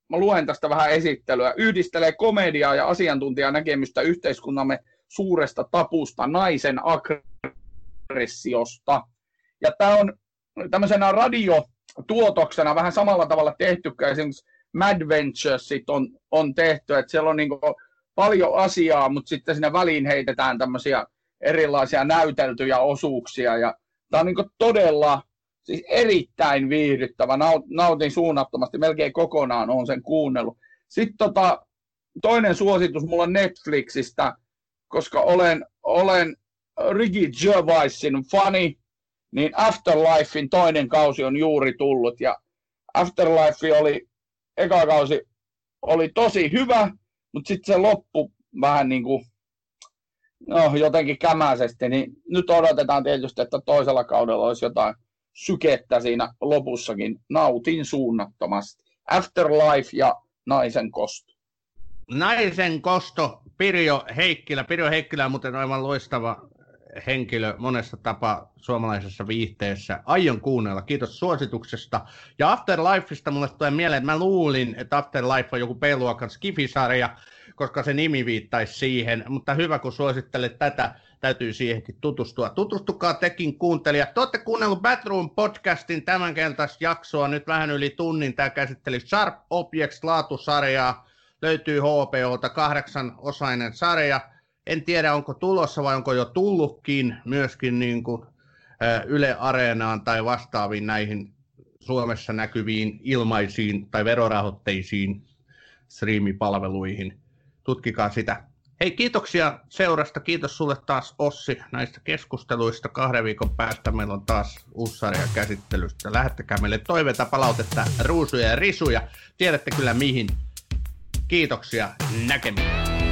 mä luen tästä vähän esittelyä, yhdistelee komediaa ja asiantuntijanäkemystä yhteiskunnamme suuresta tapusta, naisen aggressiosta. Ja tämä on tämmöisenä radiotuotoksena vähän samalla tavalla tehty, esimerkiksi Mad Venturesit on, on tehty, että siellä on niin paljon asiaa, mutta sitten sinne väliin heitetään tämmöisiä erilaisia näyteltyjä osuuksia. Ja tämä on niin todella Siis erittäin viihdyttävä, nautin suunnattomasti, melkein kokonaan on sen kuunnellut. Sitten tota, toinen suositus mulla Netflixistä, koska olen, olen Ricky Gervaisin fani, niin Afterlifein toinen kausi on juuri tullut ja Afterlife oli, eka kausi oli tosi hyvä, mutta sitten se loppu vähän niin kuin, no jotenkin kämäisesti, niin nyt odotetaan tietysti, että toisella kaudella olisi jotain sykettä siinä lopussakin. Nautin suunnattomasti. Afterlife ja Naisen kosto. Naisen kosto, Pirjo Heikkilä. Pirjo Heikkilä on muuten aivan loistava henkilö monessa tapaa suomalaisessa viihteessä. Aion kuunnella. Kiitos suosituksesta. Ja Afterlifeista mulle tulee mieleen, että mä luulin, että Afterlife on joku B-luokan skifisarja, koska se nimi viittaisi siihen. Mutta hyvä, kun suosittelet tätä täytyy siihenkin tutustua. Tutustukaa tekin kuuntelijat. Te olette kuunnellut Batroom podcastin tämänkeltaista jaksoa nyt vähän yli tunnin. Tämä käsitteli Sharp Objects laatusarjaa. Löytyy HPOlta kahdeksan osainen sarja. En tiedä, onko tulossa vai onko jo tullutkin myöskin niin kuin, Yle Areenaan tai vastaaviin näihin Suomessa näkyviin ilmaisiin tai verorahoitteisiin striimipalveluihin. Tutkikaa sitä. Hei, kiitoksia seurasta. Kiitos sulle taas Ossi näistä keskusteluista. Kahden viikon päästä meillä on taas uusi sarja käsittelystä. Lähettäkää meille toiveita, palautetta, ruusuja ja risuja. Tiedätte kyllä mihin. Kiitoksia. Näkemiin.